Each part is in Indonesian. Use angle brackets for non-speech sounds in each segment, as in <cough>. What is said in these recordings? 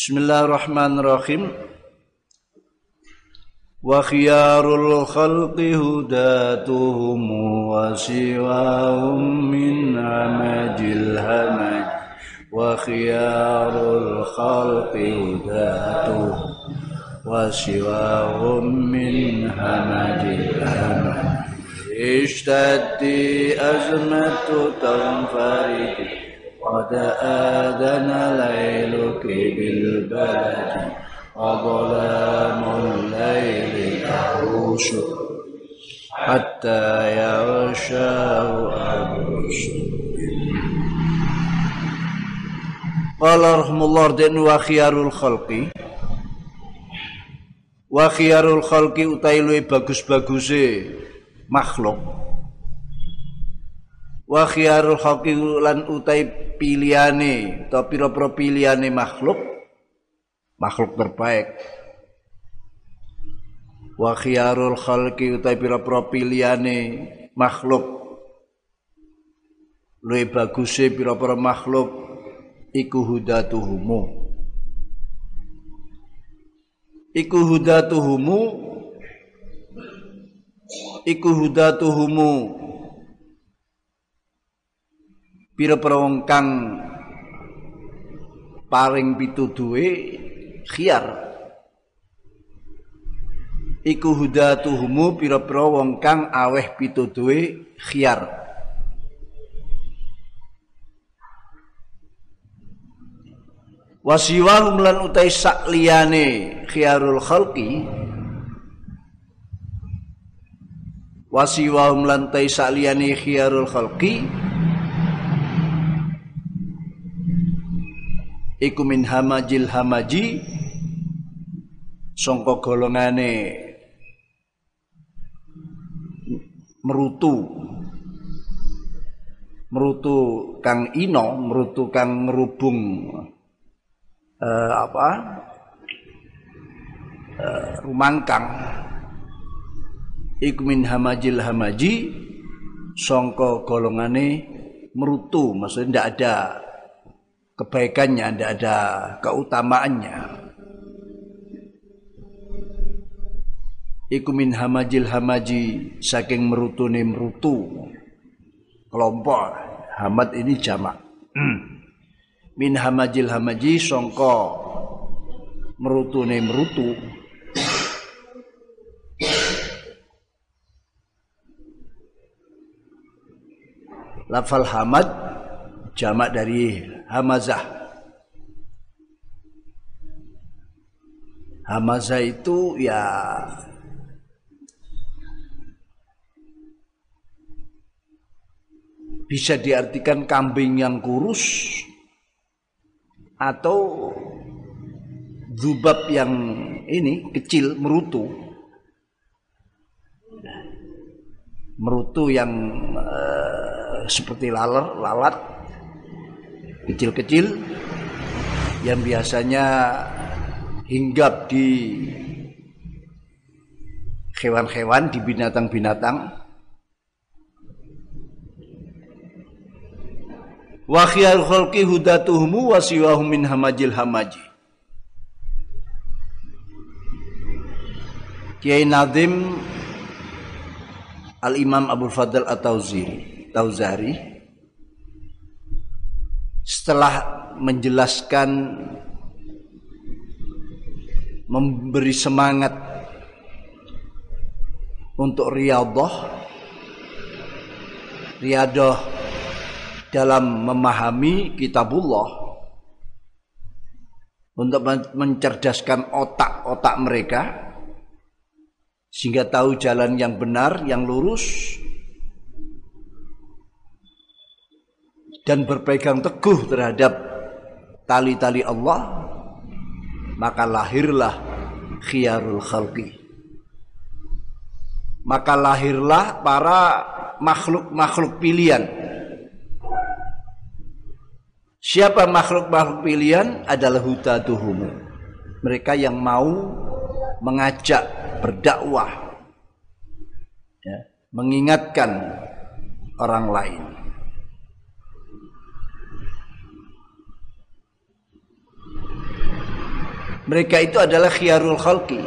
بسم الله الرحمن الرحيم وخيار الخلق هداتهم وسواهم من عمج الهمج وخيار الخلق هداتهم وسواهم من همج الهمج اشتد أزمة تنفرد قد آذن ليلك بالبلد وظلام الليل يهوش حتى يغشاه أبوش قال رحمه الله دين وخيار الخلق. وخيار الخلق أتايلوي بقس بقسي مخلوق. Wa khiyarul khalqi lan utai pilihane atau pira-pira pilihane makhluk makhluk terbaik. Wa khiyarul khalqi utai pira-pira pilihane makhluk. Luwih baguse pira-pira makhluk iku hudatuhumu. Iku hudatuhumu iku hudatuhumu pira-pira wong kang paring pituduhe khiyar. Iku hudatuhumu pira-pira wong kang aweh pituduhe khiyar. Wasiwahum lan utai sak liyane khiyarul khalqi wasiwahum lan utai sak liyane khiyarul khalqi iku min hamajil hamaji. Sangka golongane merutu. Merutu kang ino merutu kang ngerubung uh, apa? Uh, rumangkang. Iku min hamajil hamaji. Songko golongane merutu maksudnya tidak ada kebaikannya tidak ada keutamaannya. Iku min hamajil hamaji saking merutune merutu. Kelompok hamad ini jamak. Min hamajil hamaji songko merutune merutu. Lafal hamad jamak dari hamazah. Hamazah itu ya bisa diartikan kambing yang kurus atau zubab yang ini kecil merutu. Merutu yang uh, seperti laler lalat kecil-kecil yang biasanya hinggap di hewan-hewan di binatang-binatang. Wa khiyar khalqi hudatuhum wa siwahum min hamajil hamaji. Kiai Nadim Al Imam Abu Fadl At-Tauziri Tauzari setelah menjelaskan memberi semangat untuk riyadhah riyadhah dalam memahami kitabullah untuk mencerdaskan otak-otak mereka sehingga tahu jalan yang benar, yang lurus dan berpegang teguh terhadap tali-tali Allah maka lahirlah khiyarul khalqi maka lahirlah para makhluk-makhluk pilihan Siapa makhluk-makhluk pilihan adalah hutaduhum. Mereka yang mau mengajak berdakwah ya, mengingatkan orang lain. Mereka itu adalah khiyarul khalqi.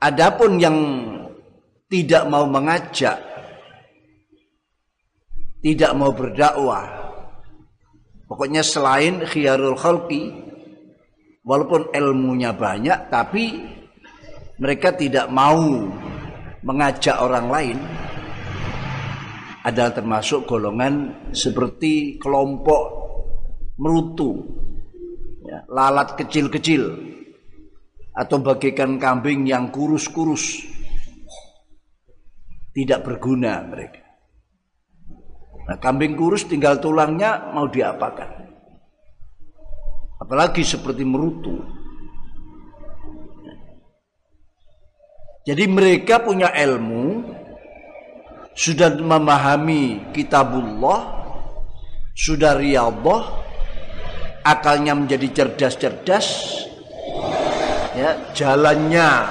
Adapun yang tidak mau mengajak, tidak mau berdakwah, pokoknya selain khiyarul khalqi, walaupun ilmunya banyak, tapi mereka tidak mau mengajak orang lain, adalah termasuk golongan seperti kelompok merutu, ya, lalat kecil-kecil, atau bagaikan kambing yang kurus-kurus, tidak berguna mereka. Nah, kambing kurus tinggal tulangnya mau diapakan? Apalagi seperti merutu. Jadi mereka punya ilmu, sudah memahami kitabullah, sudah riyadhah, akalnya menjadi cerdas-cerdas, ya, jalannya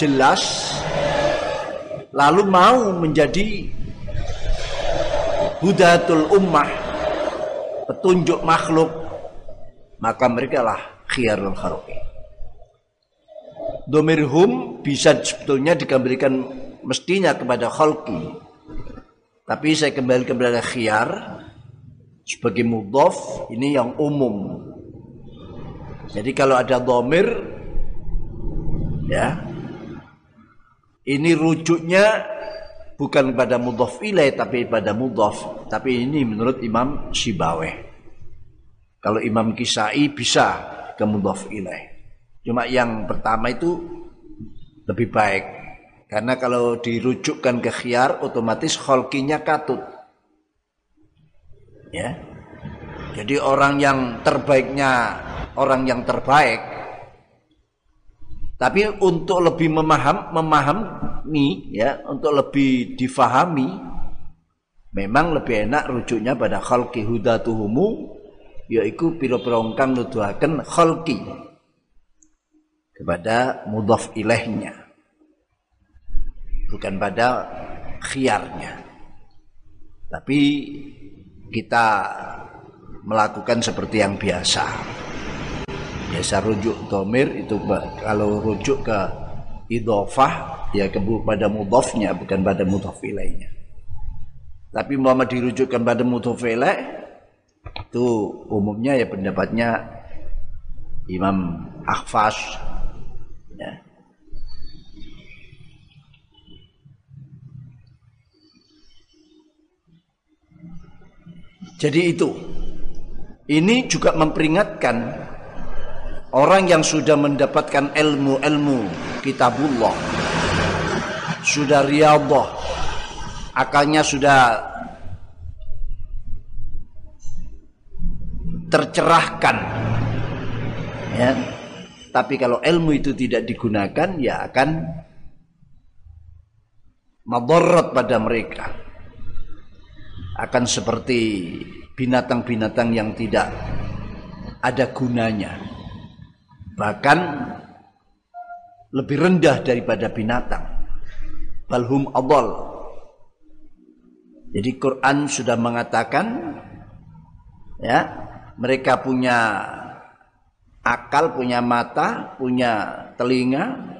jelas, lalu mau menjadi hudatul ummah, petunjuk makhluk, maka mereka lah khiyarul khalqi. Domirhum bisa sebetulnya dikembalikan mestinya kepada khalqi. Tapi saya kembali kepada khiyar sebagai mudhof ini yang umum. Jadi kalau ada domir ya ini rujuknya bukan pada mudhof ilaih tapi pada mudhof. Tapi ini menurut Imam Sibaweh. Kalau Imam Kisai bisa ke mudhof ilaih. Cuma yang pertama itu lebih baik karena kalau dirujukkan ke khiyar otomatis kholkinya katut. Ya. Jadi orang yang terbaiknya orang yang terbaik. Tapi untuk lebih memaham memahami ya, untuk lebih difahami memang lebih enak rujuknya pada khalqi hudatuhumu yaitu piro-piro kang nuduhaken khalqi kepada mudhaf ilaihnya bukan pada khiarnya. Tapi kita melakukan seperti yang biasa. Biasa rujuk domir itu kalau rujuk ke idofah ya kepada mudofnya bukan pada mudhof ilaihnya. Tapi mau dirujukkan pada mudhof itu umumnya ya pendapatnya Imam Akhfas Jadi itu. Ini juga memperingatkan orang yang sudah mendapatkan ilmu-ilmu kitabullah. Sudah riyadhah. Akalnya sudah tercerahkan. Ya. Tapi kalau ilmu itu tidak digunakan ya akan madarat pada mereka akan seperti binatang-binatang yang tidak ada gunanya. Bahkan lebih rendah daripada binatang. Balhum adol. Jadi Quran sudah mengatakan ya, mereka punya akal, punya mata, punya telinga.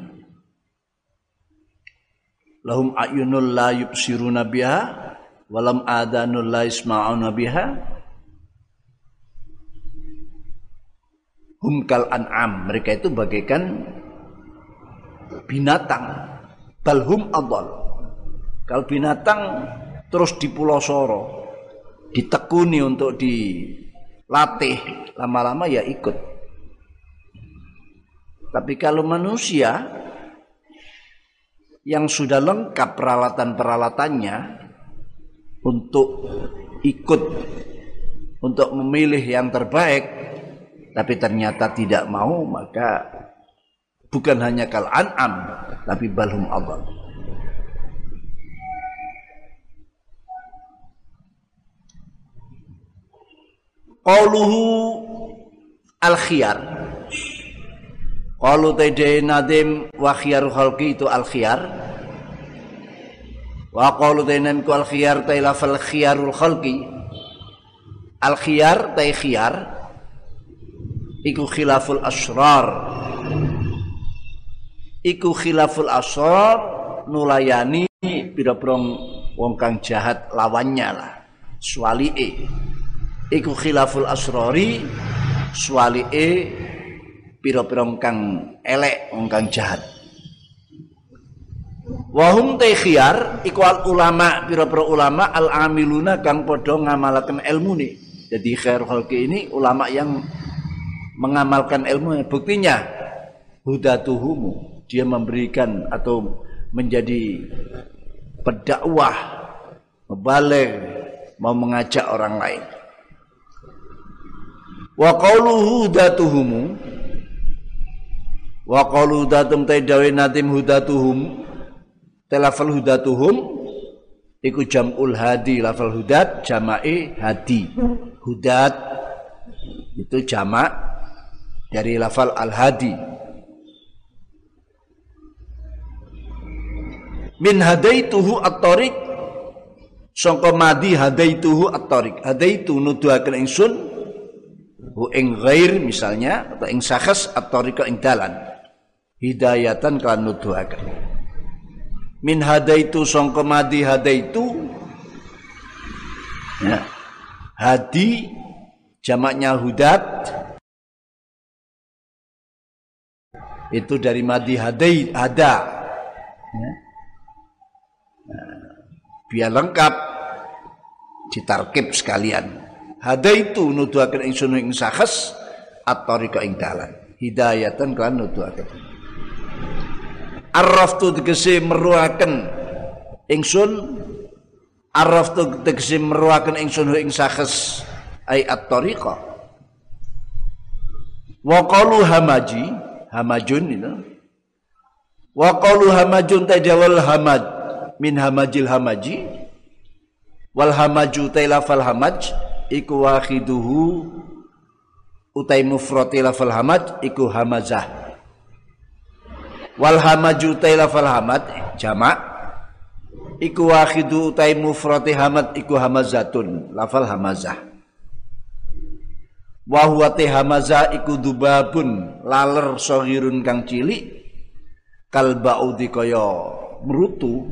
Lahum ayunul la yubsiruna biha walam adanul la isma'una biha hum kal an'am. Mereka itu bagaikan binatang. Balhum adal kalau binatang terus di pulau Soro ditekuni untuk dilatih lama-lama ya ikut. Tapi kalau manusia yang sudah lengkap peralatan-peralatannya untuk ikut untuk memilih yang terbaik tapi ternyata tidak mau maka bukan hanya kal an'am tapi balhum Allah Qauluhu al-khiyar. Qalu tede nadim wa khiyar khalqi itu al-khiyar Wa qalu tainan ku al khiyar ta fal khiyarul khalqi. Al khiyar ta khiyar iku khilaful asrar. Iku khilaful asrar nulayani pira-pira wong kang jahat lawannya lah swalike iku khilaful asrari swalike pira-pira kang elek wong kang jahat Wahum te khiyar iku ulama pira-pira ulama al amiluna kang padha ngamalaken ilmu nih. Jadi khair ini ulama yang mengamalkan ilmu. Buktinya hudatuhumu dia memberikan atau menjadi pendakwah, membalik, mau mengajak orang lain. Wa qauluhu hudatuhumu wa qaulu datum taidawi natim hudatuhum Telafal hudatuhum iku jamul hadi lafal hudat jama'i hadi. Hudat itu jamak dari lafal al-hadi. Min hadaituhu at-tariq sangka madi hadaituhu at-tariq. Hadaitu nuduhaken ingsun hu ing ghair misalnya atau ing sakhas at-tariqa ing dalan. Hidayatan kan nuduhaken min hadaitu sangka madi hadaitu. Ya. Hadi jamaknya hudat itu dari madi hadai ada ya. Biar lengkap. Ditarkib sekalian. Hadaitu nuduhaken ingsun ing sakhas at-tariqa ing dalan. Hidayatan kan nuduhaken arraftu tegese meruaken ingsun arraftu tegese meruaken ingsun ing sakes ai at-tariqa wa qalu hamaji hamajun itu wa qalu hamajun tajawal hamaj min hamajil hamaji. Wal hamaju tailafal hamaj iku wakhiduhu utai mufrati lafal hamaj iku hamazah wal hamaju lafal hamad jamak iku wahidu utai mufrati hamad iku hamazatun lafal hamazah. Wa huwa hamazah iku dubabun laler sohirun kang cilik. Kal baudi kaya merutu.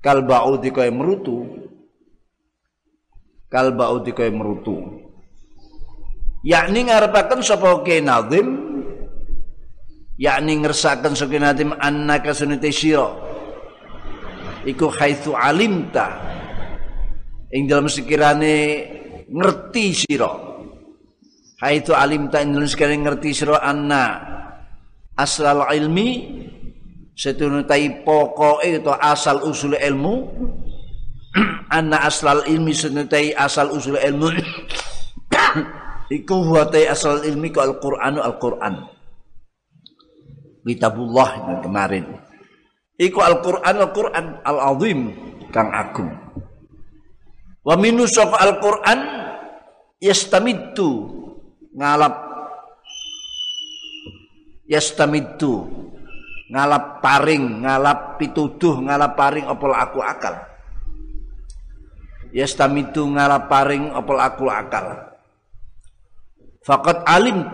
Kal baudi kaya merutu. Kal baudi kaya merutu. Yakni ngarepaken sapa ke nazim yakni ngersakan sakinatim annaka sunite sira. Iku haitsu alimta. Ing dalam sekirane ngerti sira. Haitsu alimta ing dalam sekirane ngerti sira anna asal ilmi setunutai pokoke itu asal usul ilmu. <clears throat> Anna asal ilmi setunutai asal usul ilmu. <clears throat> Iku huwa asal ilmi ku al-Qur'anu al-Qur'an kitabullah kemarin. Iku Al-Qur'an Al-Qur'an Al-Azim kang agung. Wa minu Al-Qur'an yastamitu ngalap yastamitu ngalap paring, ngalap pituduh, ngalap paring opol aku akal. Yastamitu ngalap paring opol aku akal. Fakat alim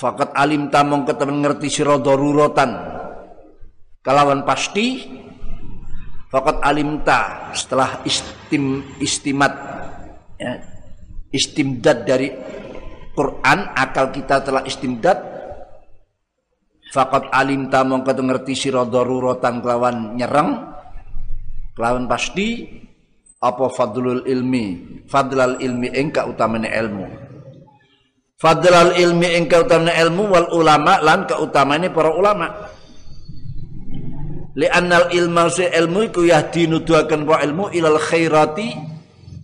Fakat alim tamong ketemen ngerti sira daruratan. Kalawan pasti fakat alim ta setelah istim istimat ya, istimdad dari Quran akal kita telah istimdad fakat alim tamong ketemen ngerti sira daruratan kelawan nyerang kelawan pasti apa fadlul ilmi fadlal ilmi engka utamane ilmu Fadlal ilmi ing kautamaan ilmu wal ulama lan kautamane para ulama. Li annal ilma si ilmu iku yahdi nuduhaken wa ilmu ilal khairati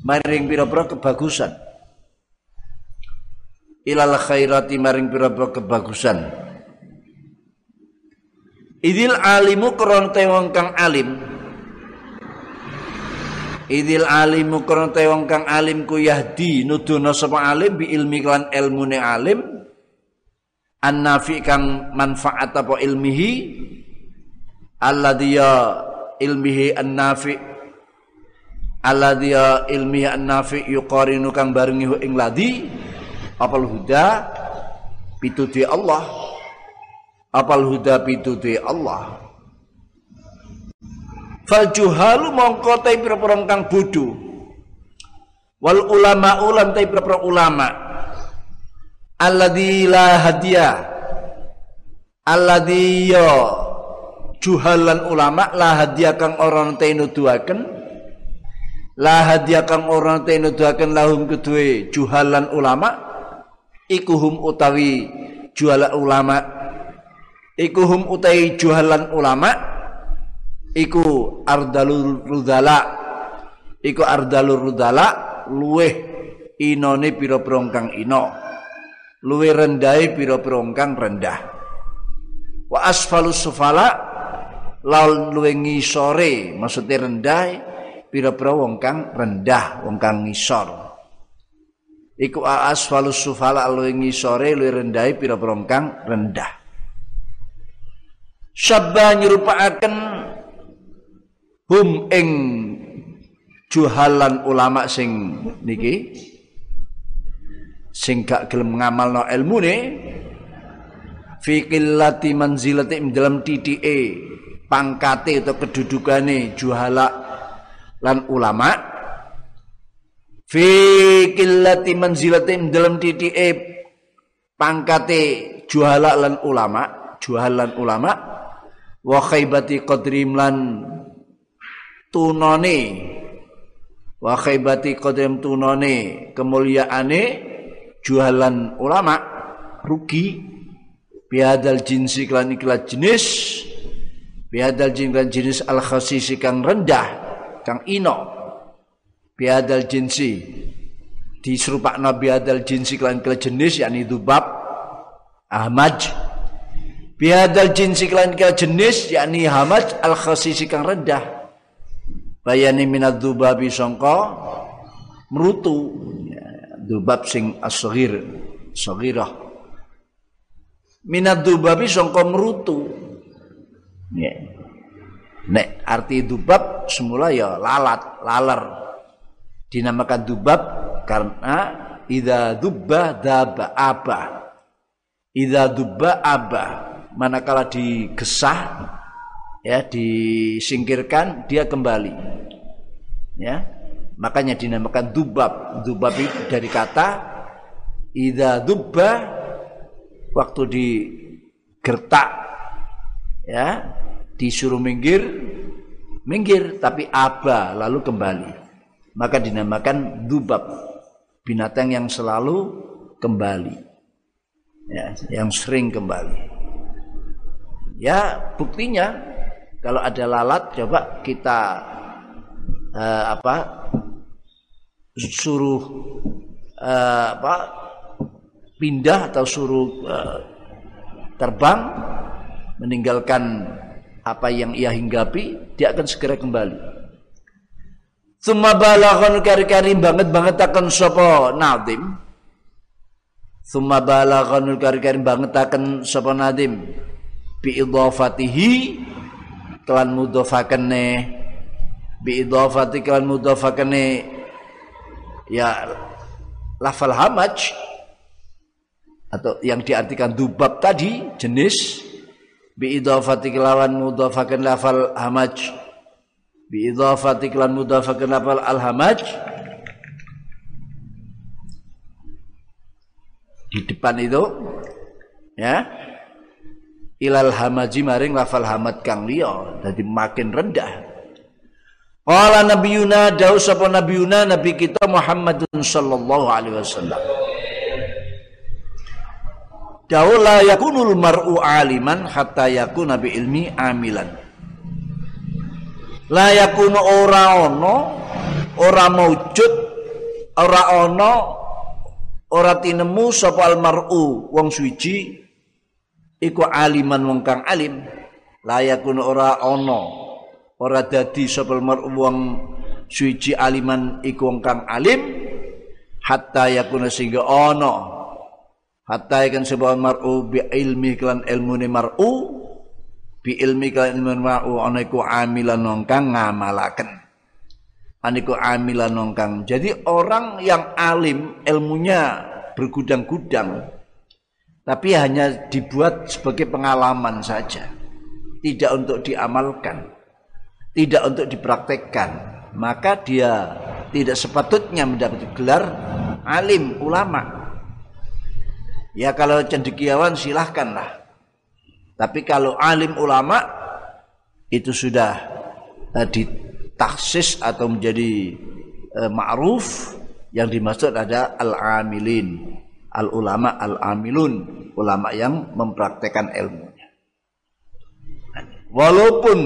maring pira-pira kebagusan. Ilal khairati maring pira-pira kebagusan. Idil alimu kron wong kang alim Idil alimu krono wong kang alim ku yahdi nudono sapa alim bi ilmi lan ilmune alim. Annafi kang manfaat apa ilmihi? Alladhiya ilmihi annafi. Alladhiya ilmihi annafi yuqarinu kang barengi ing ladi apal huda? Pituti Allah. Apal huda pituti Allah fal juhalu mongko te pira kang bodho. Wal ulama ulan te pira ulama. Alladzi la hadiya. Alladzi ya juhalan ulama la hadiya kang ora te nuduhaken. La hadiya kang ora te nuduhaken lahum kedue juhalan ulama. Ikuhum utawi jualan ulama. Ikuhum utawi juhalan ulama. Iku ardalur rudala. Iku ardalur rudala luweh inone pira prongkang ino luweh rendai pira prongkang rendah. Wa asfalus sufala laul luweh ngisore maksudnya rendah pira-pira rendah wong kang ngisor. Iku asfalus sufala luweh ngisore luweh rendah pira-pira kang rendah. Syabba nyerupaaken hum ing juhalan ulama sing niki sing gak gelem ngamalno ilmune fi qillati manzilati dalam titike pangkate atau kedudukane juhala lan ulama fi qillati manzilati dalam titike pangkate juhala lan ulama juhalan ulama wa khaybati qadrim lan tunone wa khaybati qadam tunone kemuliaane jualan ulama rugi. Biadal jinsi klan iklan jenis biadal jin klan jenis al khasisi kang rendah kang ino. Biadal jinsi nabi adal jinsi klan iklan jenis yakni dubab ahmad. Biadal jinsi klan iklan jenis yakni hamad al khasisi kang rendah bayani minad dubabi sangka merutu. Ya, dubab sing asghir saghirah minad dubabi sangka merutu. Ya. nek arti dubab semula ya lalat laler. Dinamakan dubab karena idza dubba daba aba. Idza dubba aba manakala digesah ya disingkirkan dia kembali. Ya makanya dinamakan dubab. Dubab itu dari kata ida dubba waktu digertak. Ya disuruh minggir minggir tapi aba lalu kembali. Maka dinamakan dubab. Binatang yang selalu kembali. Ya yang sering kembali. Ya buktinya kalau ada lalat coba kita uh, apa suruh uh, apa pindah atau suruh uh, terbang meninggalkan apa yang ia hinggapi dia akan segera kembali. Semua balaghon kari-kari banget banget akan sopo nadim Semua balaghon kari-kari banget akan sopo nadim bi idhafatihi kelan mudhafakane bi idhafati kelan mudhafakane ya lafal hamaj atau yang diartikan dubab tadi jenis bi idhafati kelawan mudhafakan lafal hamaj bi idhafati kelan mudhafakan lafal al hamaj di depan itu ya ilal hamaji maring lafal hamad kang liya dadi makin rendah. Qala nabiyuna dawu sapa nabiyuna nabi kita Muhammadun sallallahu alaihi wasallam. Dawu la yakunul mar'u aliman hatta yakuna bi ilmi amilan. La yakunu ora ono ora maujud ora ono ora tinemu sapa al mar'u wong suci iku aliman wong kang alim. Layakun ora ono ora dadi mar'u wong suci aliman iku wong kang alim. Hatta yakuna sehingga ono. Hatta ikan sebuah mar'u bi ilmi kelan ilmu ni mar'u. Bi ilmi kelan ilmu mar'u ono iku amilan wong kang ngamalaken. Aniku amilan wong kang. Jadi orang yang alim ilmunya bergudang-gudang tapi hanya dibuat sebagai pengalaman saja. Tidak untuk diamalkan. Tidak untuk dipraktekkan. Maka dia tidak sepatutnya mendapat gelar alim ulama. Ya kalau cendekiawan silahkanlah. Tapi kalau alim ulama itu sudah uh, ditaksis atau menjadi uh, ma'ruf yang dimaksud ada al-amilin al ulama al amilun ulama yang mempraktekkan ilmunya. Walaupun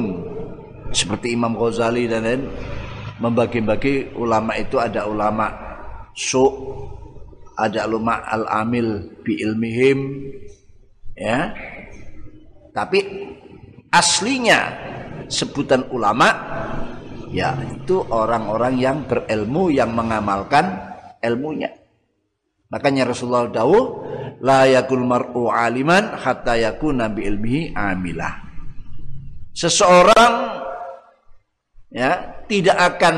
seperti Imam Ghazali dan lain membagi-bagi ulama itu ada ulama su ada ulama al amil bi ilmihim ya. Tapi aslinya sebutan ulama ya itu orang-orang yang berilmu yang mengamalkan ilmunya Makanya Rasulullah dawuh la yakul mar'u aliman hatta yakuna bi ilmihi amilah. Seseorang ya tidak akan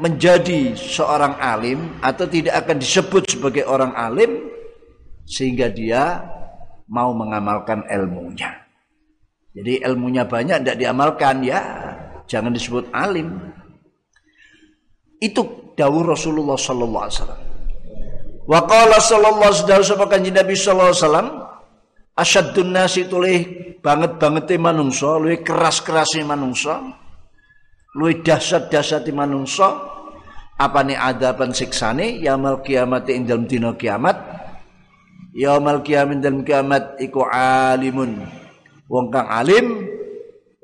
menjadi seorang alim atau tidak akan disebut sebagai orang alim sehingga dia mau mengamalkan ilmunya. Jadi ilmunya banyak tidak diamalkan ya jangan disebut alim. Itu dawuh Rasulullah sallallahu alaihi wasallam. Wa qala sallallahu alaihi wasallam Nabi sallallahu alaihi wasallam asyadun nasi tulih banget-bangete manungsa, luwih keras-kerase manungsa, luwih dahsyat-dahsyate manungsa, apane adaban siksane yaumul kiamat ing dalem dina kiamat. Yaumul kiamat dalem kiamat iku alimun. Wong kang alim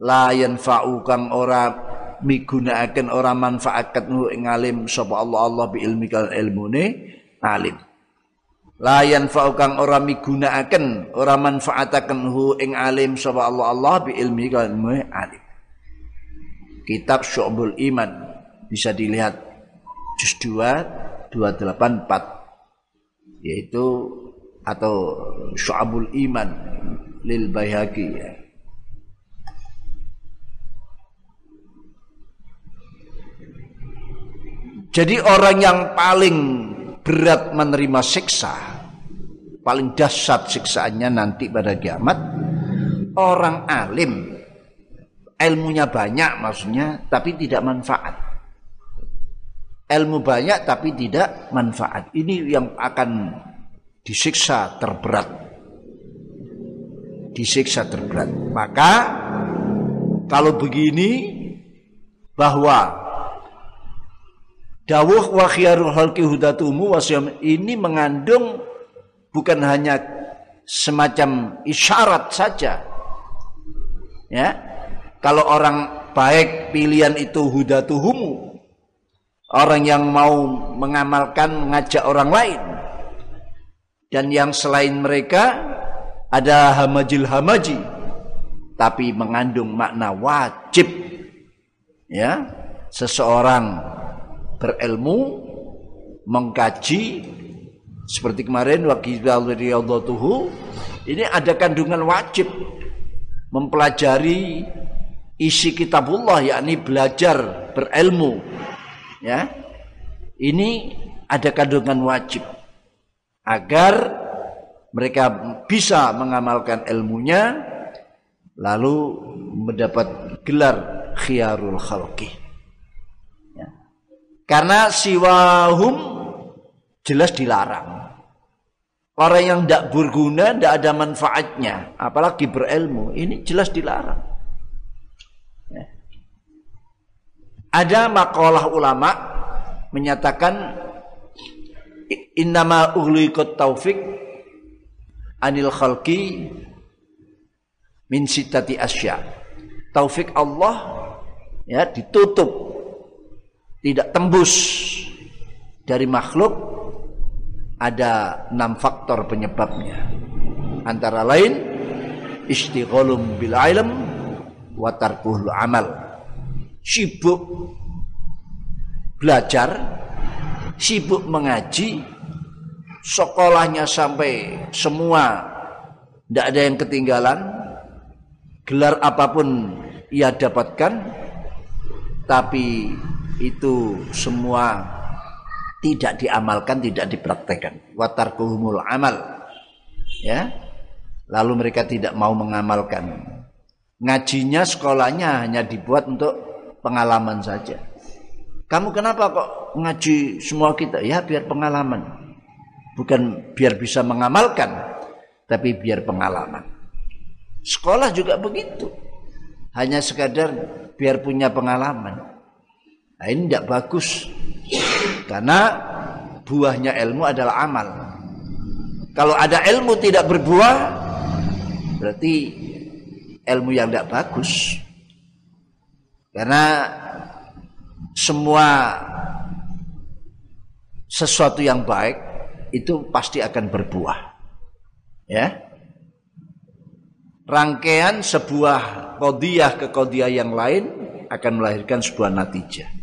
la yanfa'u kang ora migunakaken ora manfaatkan ing alim sapa Allah Allah bi ilmi kal ilmune alim. Layan faukang ora migunakaken ora manfaataken hu ing alim sapa Allah. Allah bi ilmi ilmu alim. Kitab Syu'bul Iman. Bisa dilihat juz 2 284 yaitu atau Syu'abul Iman lil Baihaqi ya. Jadi orang yang paling berat menerima siksa. Paling dahsyat siksaannya nanti pada kiamat. Orang alim ilmunya banyak maksudnya tapi tidak manfaat. Ilmu banyak tapi tidak manfaat. Ini yang akan disiksa terberat. Disiksa terberat. Maka kalau begini bahwa Dawuh wa khiyarul halki hudatumu wasyam ini mengandung bukan hanya semacam isyarat saja. Ya. Kalau orang baik pilihan itu hudatuhumu. Orang yang mau mengamalkan mengajak orang lain. Dan yang selain mereka ada hamajil hamaji. Tapi mengandung makna wajib. Ya. Seseorang berilmu, mengkaji seperti kemarin tuhu ini ada kandungan wajib mempelajari isi kitabullah yakni belajar berilmu ya. Ini ada kandungan wajib agar mereka bisa mengamalkan ilmunya lalu mendapat gelar khiyarul khalqi karena siwahum jelas dilarang. Orang yang tidak berguna, tidak ada manfaatnya, apalagi berilmu, ini jelas dilarang. Ya. Ada makalah ulama menyatakan innama ughliqat taufik anil khalqi min sitati asya. Taufik Allah ya ditutup tidak tembus dari makhluk ada enam faktor penyebabnya. Antara lain istighalum bil ilm wa tarkuhul amal. Sibuk belajar sibuk mengaji sekolahnya sampai semua tidak ada yang ketinggalan gelar apa pun ia dapatkan tapi itu semua tidak diamalkan, tidak dipraktekkan. Watarkuhumul amal. Ya. Lalu mereka tidak mau mengamalkan. Ngajinya, sekolahnya hanya dibuat untuk pengalaman saja. Kamu kenapa kok ngaji semua kita? Ya biar pengalaman. Bukan biar bisa mengamalkan, tapi biar pengalaman. Sekolah juga begitu. Hanya sekadar biar punya pengalaman. Nah, ini tidak bagus. Karena buahnya ilmu adalah amal. Kalau ada ilmu tidak berbuah, berarti ilmu yang tidak bagus. Karena semua sesuatu yang baik itu pasti akan berbuah. Ya. Rangkaian sebuah kodiah ke kodiah yang lain akan melahirkan sebuah natijah.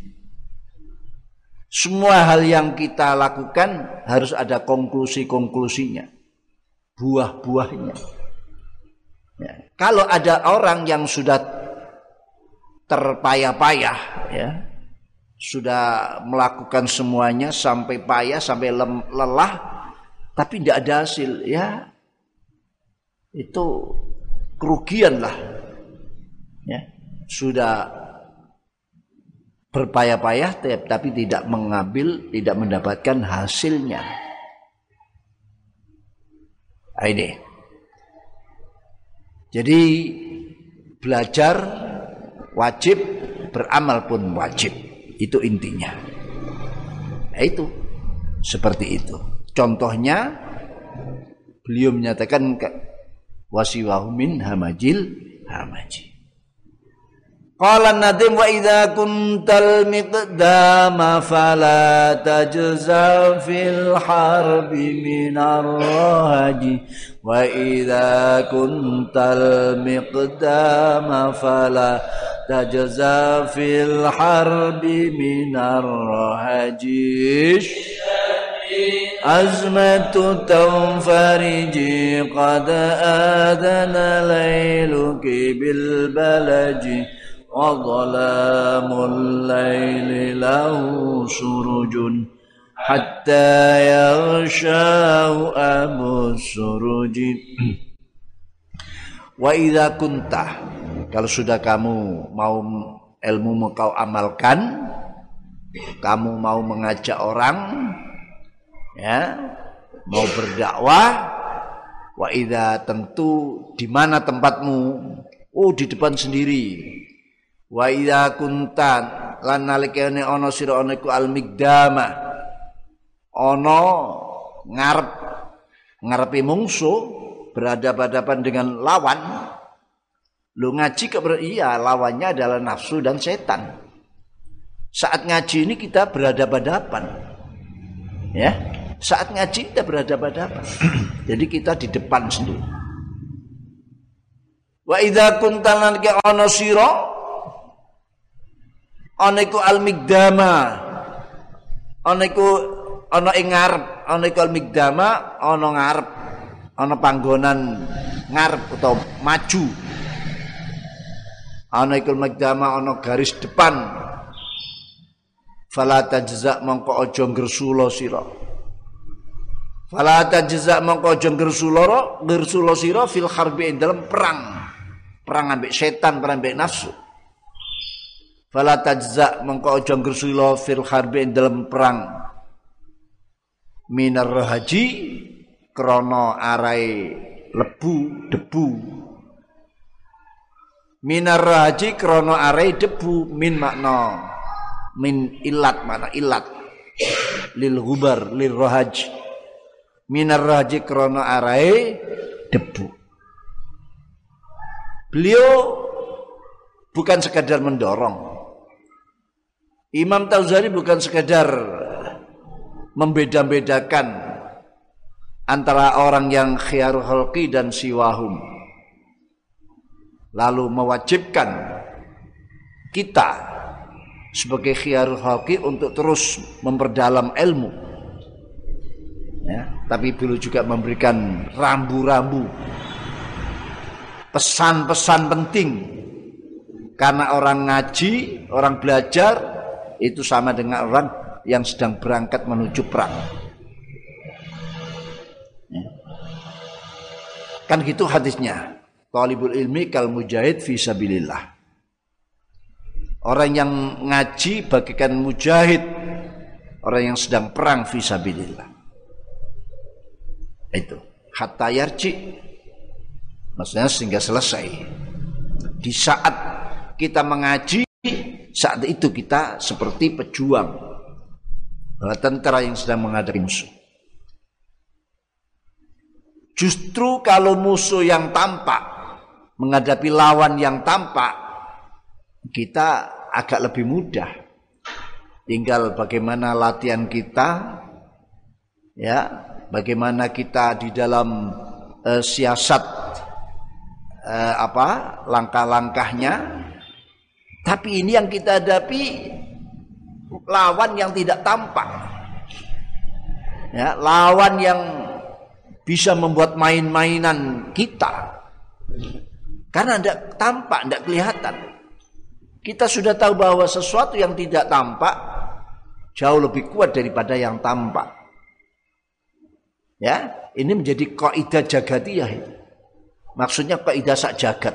Semua hal yang kita lakukan harus ada konklusi-konklusinya, buah-buahnya. Ya. Kalau ada orang yang sudah terpayah-payah, ya, sudah melakukan semuanya sampai payah, sampai lelah, tapi tidak ada hasil, ya, itu kerugian lah. Ya, sudah berpayah-payah tapi tidak mengambil, tidak mendapatkan hasilnya. Nah, ini. Jadi belajar wajib, beramal pun wajib. Itu intinya. Nah, itu seperti itu. Contohnya beliau menyatakan wasiwahu min hamajil hamajil. قال النديم وإذا كنت المقدام فلا تجزع في الحرب من الرهج. وإذا كنت المقدام فلا تجزع في الحرب من الرهج. أزمة تنفرج قد آذن ليلك بالبلج. وظلام الليل له سرج حتى يغشاه أبو السرج Wa idza kunta kalau sudah kamu mau ilmu kau amalkan kamu mau mengajak orang ya mau berdakwah wa idza tentu di mana tempatmu oh di depan sendiri Wa idza kuntan lan nalikane ana sira ana iku al migdama ana ngarep ngarepe mungsu berhadapan-hadapan dengan lawan. Lu ngaji ke iya lawannya adalah nafsu dan setan. Saat ngaji ini kita berhadapan-hadapan ya saat ngaji kita berhadapan-hadapan <clears throat> jadi kita di depan sendiri. Wa idza kuntan lan ana sira ana iku al migdama ana iku ana ing ngarep. Ana iku al migdama ana ngarep. Ana panggonan ngarep utawa maju. Ana iku al migdama ana garis depan. Fala tajza mongko aja ngresula sira. Fala tajza mongko aja ngresula ngresula sira fil harbi dalam perang. Perang ambek setan perang ambek nafsu fala tajza mengko aja ngresula fil harbi dalam perang. Minar haji krana arai lebu debu. Minar haji krana arai debu min makna min ilat mana ilat. Lil gubar lil rohaj minar haji krana arai debu. Beliau bukan sekadar mendorong Imam Tauzani bukan sekadar membeda-bedakan antara orang yang khiyarul khalqi dan siwahum. Lalu mewajibkan kita sebagai khiyarul khalqi untuk terus memperdalam ilmu. Ya, tapi beliau juga memberikan rambu-rambu pesan-pesan penting karena orang ngaji, orang belajar itu sama dengan orang yang sedang berangkat menuju perang. Ya. Kan gitu hadisnya. Talibul ilmi kal mujahid fi sabilillah. Orang yang ngaji bagikan mujahid, orang yang sedang perang fi sabilillah. Itu. Hatta yarji. Maksudnya sehingga selesai. Di saat kita mengaji, saat itu kita seperti pejuang. Tentara yang sedang menghadapi musuh. Justru kalau musuh yang tampak menghadapi lawan yang tampak, kita agak lebih mudah. Tinggal bagaimana latihan kita, ya, bagaimana kita di dalam uh, siasat uh, apa langkah-langkahnya tapi ini yang kita hadapi lawan yang tidak tampak. Ya, lawan yang bisa membuat main-mainan kita. Karena tidak tampak, tidak kelihatan. Kita sudah tahu bahwa sesuatu yang tidak tampak jauh lebih kuat daripada yang tampak. Ya, ini menjadi kaidah jagatiyah Maksudnya kaidah sak jagat.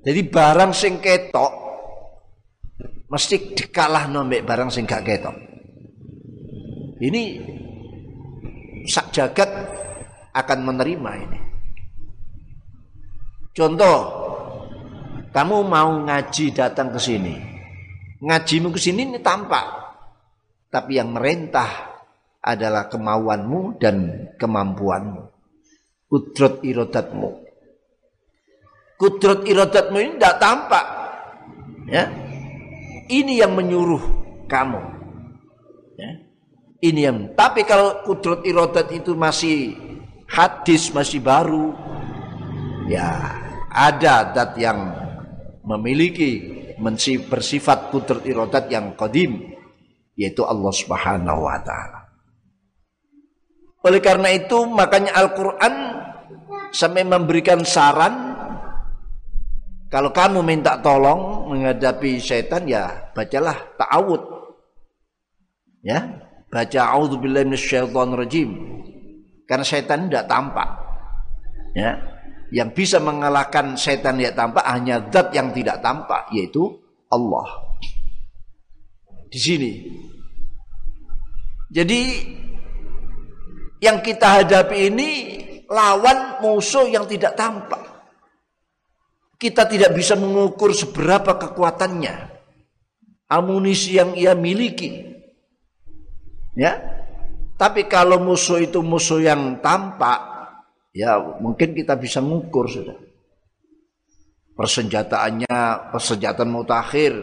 Jadi barang sing ketok mesti dikalah nombek barang sing gak ketok. Ini sak jagat akan menerima ini. Contoh, kamu mau ngaji datang ke sini. Ngajimu ke sini ini tampak. Tapi yang merentah adalah kemauanmu dan kemampuanmu. Kudrot irodatmu kudrat iradatmu ini tidak tampak. Ya. Ini yang menyuruh kamu. Ya. Ini yang tapi kalau kudrat iradat itu masih hadis masih baru ya ada dat yang memiliki bersifat kudrat iradat yang kodim yaitu Allah Subhanahu wa taala. Oleh karena itu makanya Al-Qur'an sampai memberikan saran kalau kamu minta tolong menghadapi setan ya bacalah ta'awud. Ya, baca auzubillahi minasyaitonirrajim. Karena setan tidak tampak. Ya. Yang bisa mengalahkan setan yang tampak hanya zat yang tidak tampak yaitu Allah. Di sini. Jadi yang kita hadapi ini lawan musuh yang tidak tampak. Kita tidak bisa mengukur seberapa kekuatannya. Amunisi yang ia miliki. Ya. Tapi kalau musuh itu musuh yang tampak, ya mungkin kita bisa mengukur sudah. Persenjataannya persenjataan mutakhir.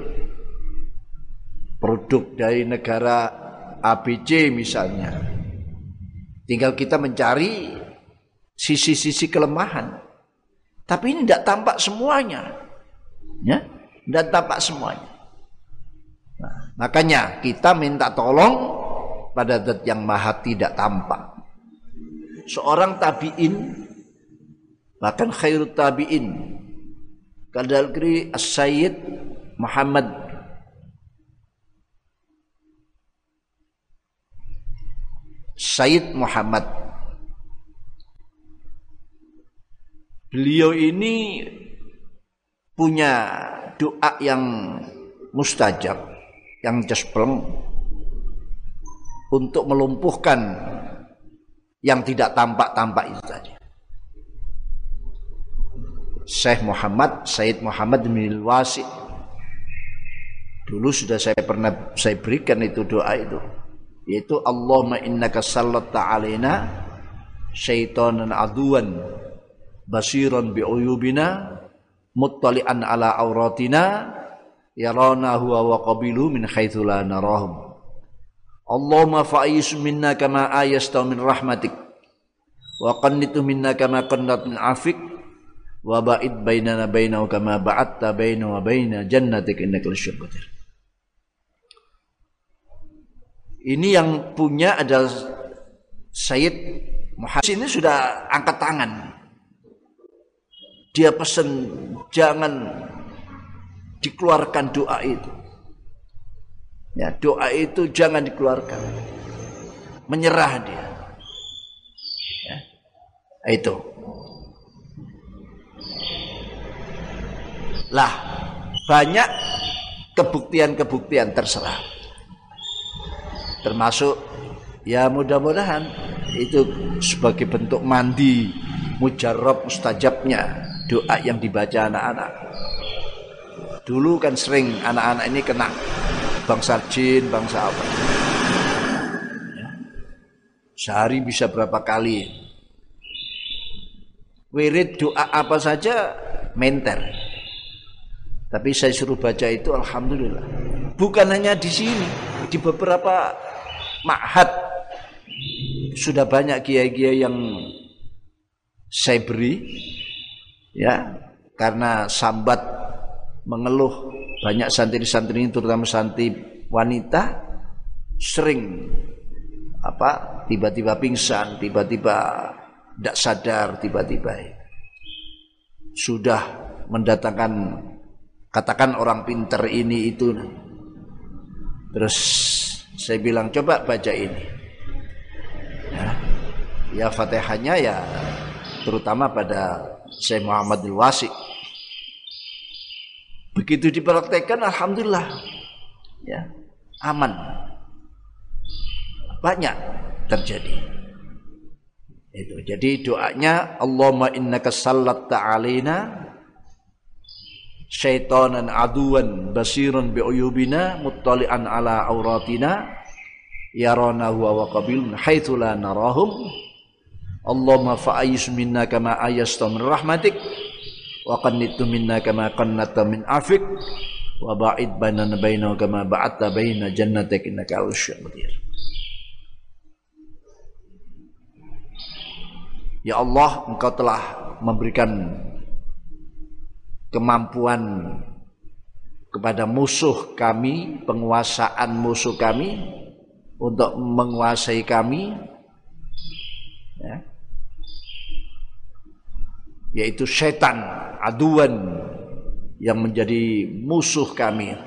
Produk dari negara ABC misalnya. Tinggal kita mencari sisi-sisi kelemahan. Tapi ini tidak tampak semuanya. Ya, tidak tampak semuanya. Nah, makanya kita minta tolong pada zat yang maha tidak tampak. Seorang tabi'in bahkan khairut tabi'in kadalkri as-sayyid Muhammad Sayyid Muhammad Beliau ini punya doa yang mustajab, yang jaspleng untuk melumpuhkan yang tidak tampak-tampak itu tadi. Syekh Muhammad, Said Muhammad bin Wasi. Dulu sudah saya pernah saya berikan itu doa itu. Yaitu Allahumma innaka sallatta alaina syaitanan aduan basiran bi uyubina muttali'an ala auratina yarana huwa wa qabilu min haitsu la narahum. Allahumma fa'is minna kama ayasta min rahmatik wa qannitu minna kama qannat min afik wa ba'id bainana bainahu kama ba'atta baina wa baina jannatik innaka qadir. Ini yang punya adalah Sayyid Muhammad. Ini sudah angkat tangan dia pesan jangan dikeluarkan doa itu. Ya, doa itu jangan dikeluarkan. Menyerah dia. Ya. Itu. Lah, banyak kebuktian-kebuktian terserah. Termasuk ya mudah-mudahan itu sebagai bentuk mandi mujarab mustajabnya doa yang dibaca anak-anak. Dulu kan sering anak-anak ini kena bangsa jin, bangsa apa. Ya. Sehari bisa berapa kali. Wirid doa apa saja menter. Tapi saya suruh baca itu alhamdulillah. Bukan hanya di sini, di beberapa ma'had sudah banyak kiai-kiai yang saya beri ya karena sambat mengeluh banyak santri-santri terutama santri wanita sering apa tiba-tiba pingsan, tiba-tiba tidak sadar, tiba-tiba sudah mendatangkan katakan orang pinter ini itu. Terus saya bilang coba baca ini. Ya, ya fatihahnya ya terutama pada Syekh Muhammad Al-Wasi. Begitu dipraktekkan Alhamdulillah. Ya aman. Banyak terjadi. Itu. Jadi doanya Allahumma innaka sallatta alaina syaitanan aduan basiran bi uyubina muttali'an ala auratina yarana huwa wa qabilun haitsu la narahum Allahumma fa'ayis minna kama ayasta min rahmatik wa qannittu minna kama qannatta min afik wa ba'id bainana bainahu kama ba'atta baina jannatik innaka qadir Ya Allah engkau telah memberikan kemampuan kepada musuh kami, penguasaan musuh kami untuk menguasai kami, ya. Yaitu setan, aduan yang menjadi musuh kami.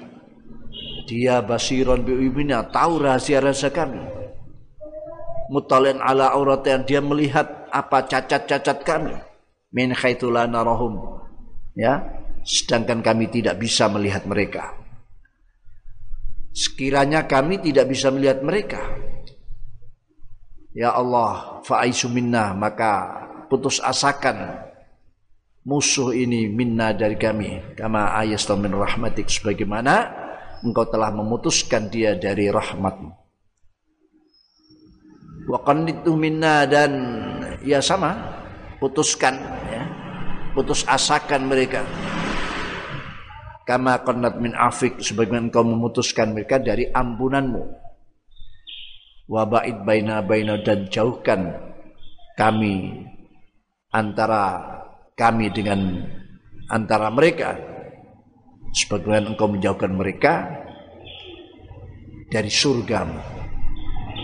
Dia basiron biibina tahu rahasia-rahasia kami. Mutalin ala aurat yang dia melihat apa cacat-cacat kami. Min khaitulana narahum ya sedangkan kami tidak bisa melihat mereka sekiranya kami tidak bisa melihat mereka ya Allah fa'aisu minna maka putus asakan musuh ini minna dari kami. Kama ayastu min rahmatik sebagaimana engkau telah memutuskan dia dari rahmatmu. Wa qannitu minna dan ya sama putuskan ya. Putus asakan mereka. Kama qannat min afik sebagaimana engkau memutuskan mereka dari ampunanmu. Wa ba'id baina baina dan jauhkan kami antara kami dengan antara mereka sebagaimana engkau menjauhkan mereka dari surgamu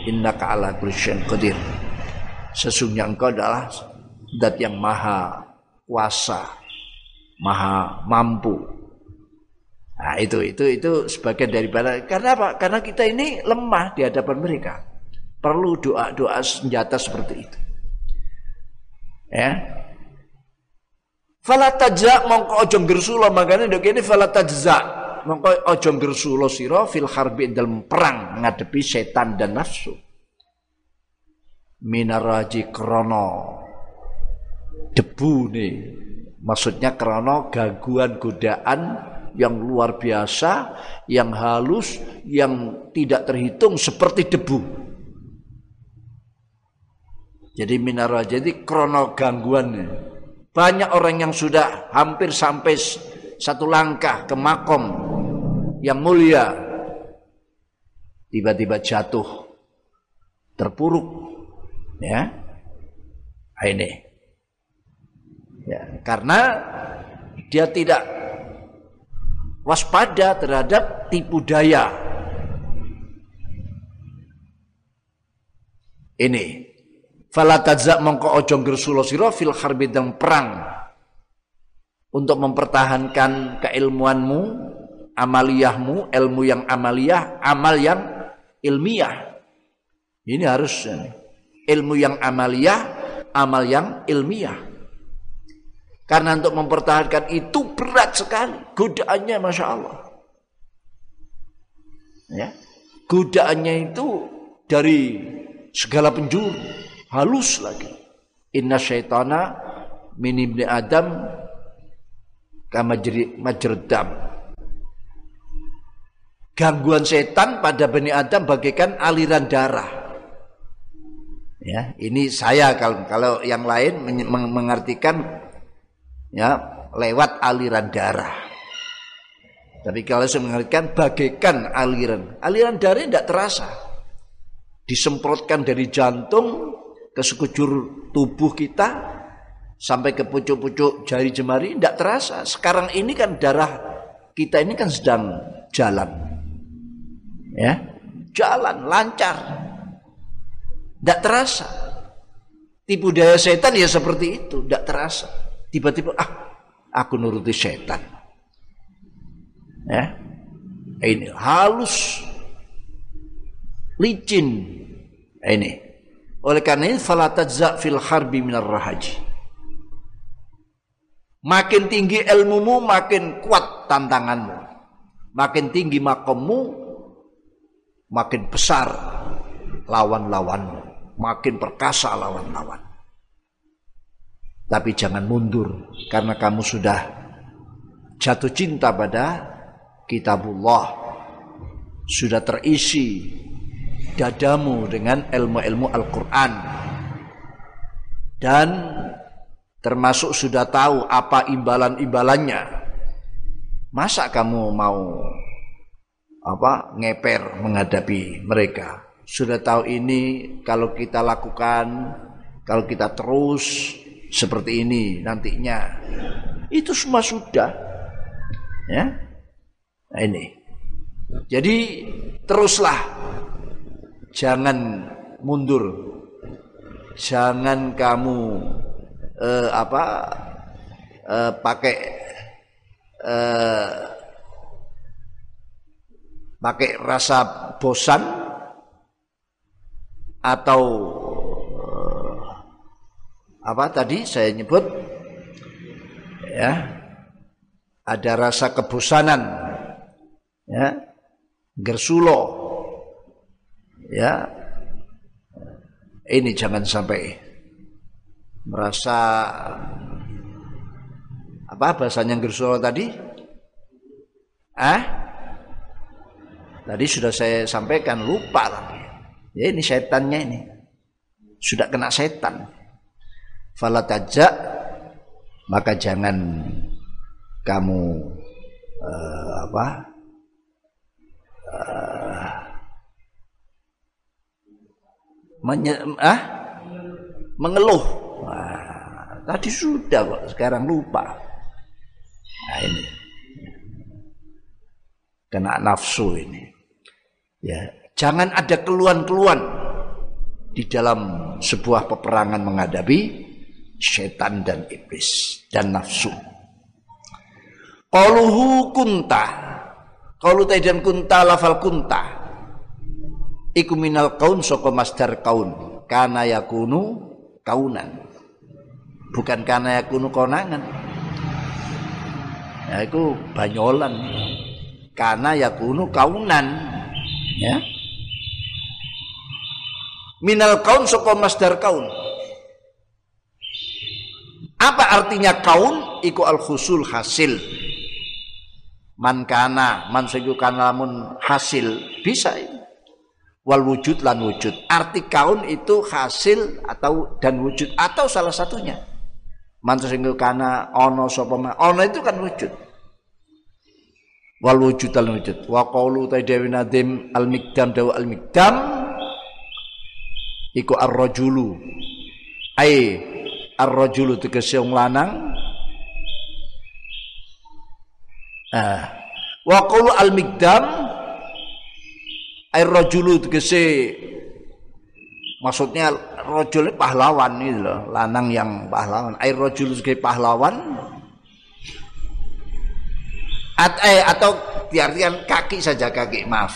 innaka ala kulli qadir sesungguhnya engkau adalah zat yang maha kuasa, maha mampu. Nah, itu itu itu sebagian daripada karena apa? Karena kita ini lemah di hadapan mereka. Perlu doa-doa senjata seperti itu. Ya. Fala tajza mongko aja ngersula makane ndek kene fala tajza mongko aja ngersula sira fil harbi dalam perang ngadepi setan dan nafsu. Minaraji krono debu nih. Maksudnya karena gangguan godaan yang luar biasa, yang halus, yang tidak terhitung seperti debu. Jadi minara jadi krono gangguan. Banyak orang yang sudah hampir sampai satu langkah ke makom yang mulia tiba-tiba jatuh terpuruk ya. Ini. Ya, karena dia tidak waspada terhadap tipu daya. Ini fala mongko ojo nggersulo sira fil harbi dan perang untuk mempertahankan keilmuanmu, amaliyahmu, ilmu yang amaliyah, amal yang ilmiah. Ini harus ilmu yang amaliyah, amal yang ilmiah. Karena untuk mempertahankan itu berat sekali, godaannya masya Allah. Ya, godaannya itu dari segala penjuru, halus lagi. Inna syaitana min ibni Adam kama majredam gangguan setan pada Bani Adam bagaikan aliran darah. Ya, ini saya kalau kalau yang lain mengartikan ya lewat aliran darah. Tapi kalau saya mengartikan bagaikan aliran, aliran darah tidak terasa. Disemprotkan dari jantung ke sekujur tubuh kita sampai ke pucuk-pucuk jari jemari tidak terasa. Sekarang ini kan darah kita ini kan sedang jalan. Ya jalan lancar. Tidak terasa. Tipu daya setan ya seperti itu tidak terasa. Tiba-tiba ah aku nuruti setan. Ya ini halus licin. Ini oleh karena ini falatadza fil harbi minar rahaji makin tinggi ilmumu makin kuat tantanganmu makin tinggi makommu makin besar lawan-lawanmu, makin perkasa lawan-lawan. Tapi jangan mundur karena kamu sudah jatuh cinta pada kitabullah. Sudah terisi dadamu dengan ilmu-ilmu Al-Qur'an. Dan termasuk sudah tahu apa imbalan-imbalannya. Masa kamu mau apa ngeper menghadapi mereka. Sudah tahu ini kalau kita lakukan, kalau kita terus seperti ini nantinya itu semua sudah. Ya. Nah ini. Jadi teruslah jangan mundur. Jangan kamu eh, apa eh, pakai eh, pakai rasa bosan atau uh, apa tadi saya nyebut ya ada rasa kebosanan ya gersulo ya ini jangan sampai merasa apa bahasanya gersulo tadi ah Tadi sudah saya sampaikan lupa tapi. Ya ini setannya ini. Sudah kena setan. Falatajak maka jangan kamu uh, apa? Uh, menye, ah? mengeluh. Nah, tadi sudah kok, sekarang lupa. Nah ini kena nafsu ini. Ya, jangan ada keluhan-keluhan di dalam sebuah peperangan menghadapi setan dan iblis dan nafsu. Qaluhu kunta. Qalu dan kunta lafal kunta. Iku minal kaun soko masdar kaun. Kana yakunu kaunan. Bukan kana yakunu konangan. Ya itu banyolan. Kana yakunu kaunan ya minal kaun soko masdar kaun apa artinya kaun iku al khusul hasil man kana man kana lamun hasil bisa ini wal wujud lan wujud. Arti kaun itu hasil atau dan wujud atau salah satunya. Man kana ono sapa ono itu kan wujud. Wal wujud al wujud. Wa qawlu ta dewi nadim al mikdam dawa al mikdam iku ar rajulu ai ar rajulu tegese wong lanang. Ah. Wa qawlu al mikdam ai rajulu tegese maksudnya rajul pahlawan itu loh lanang yang pahlawan. Ai rajulu sebagai pahlawan. At, eh, atau diartikan kaki saja kaki maaf.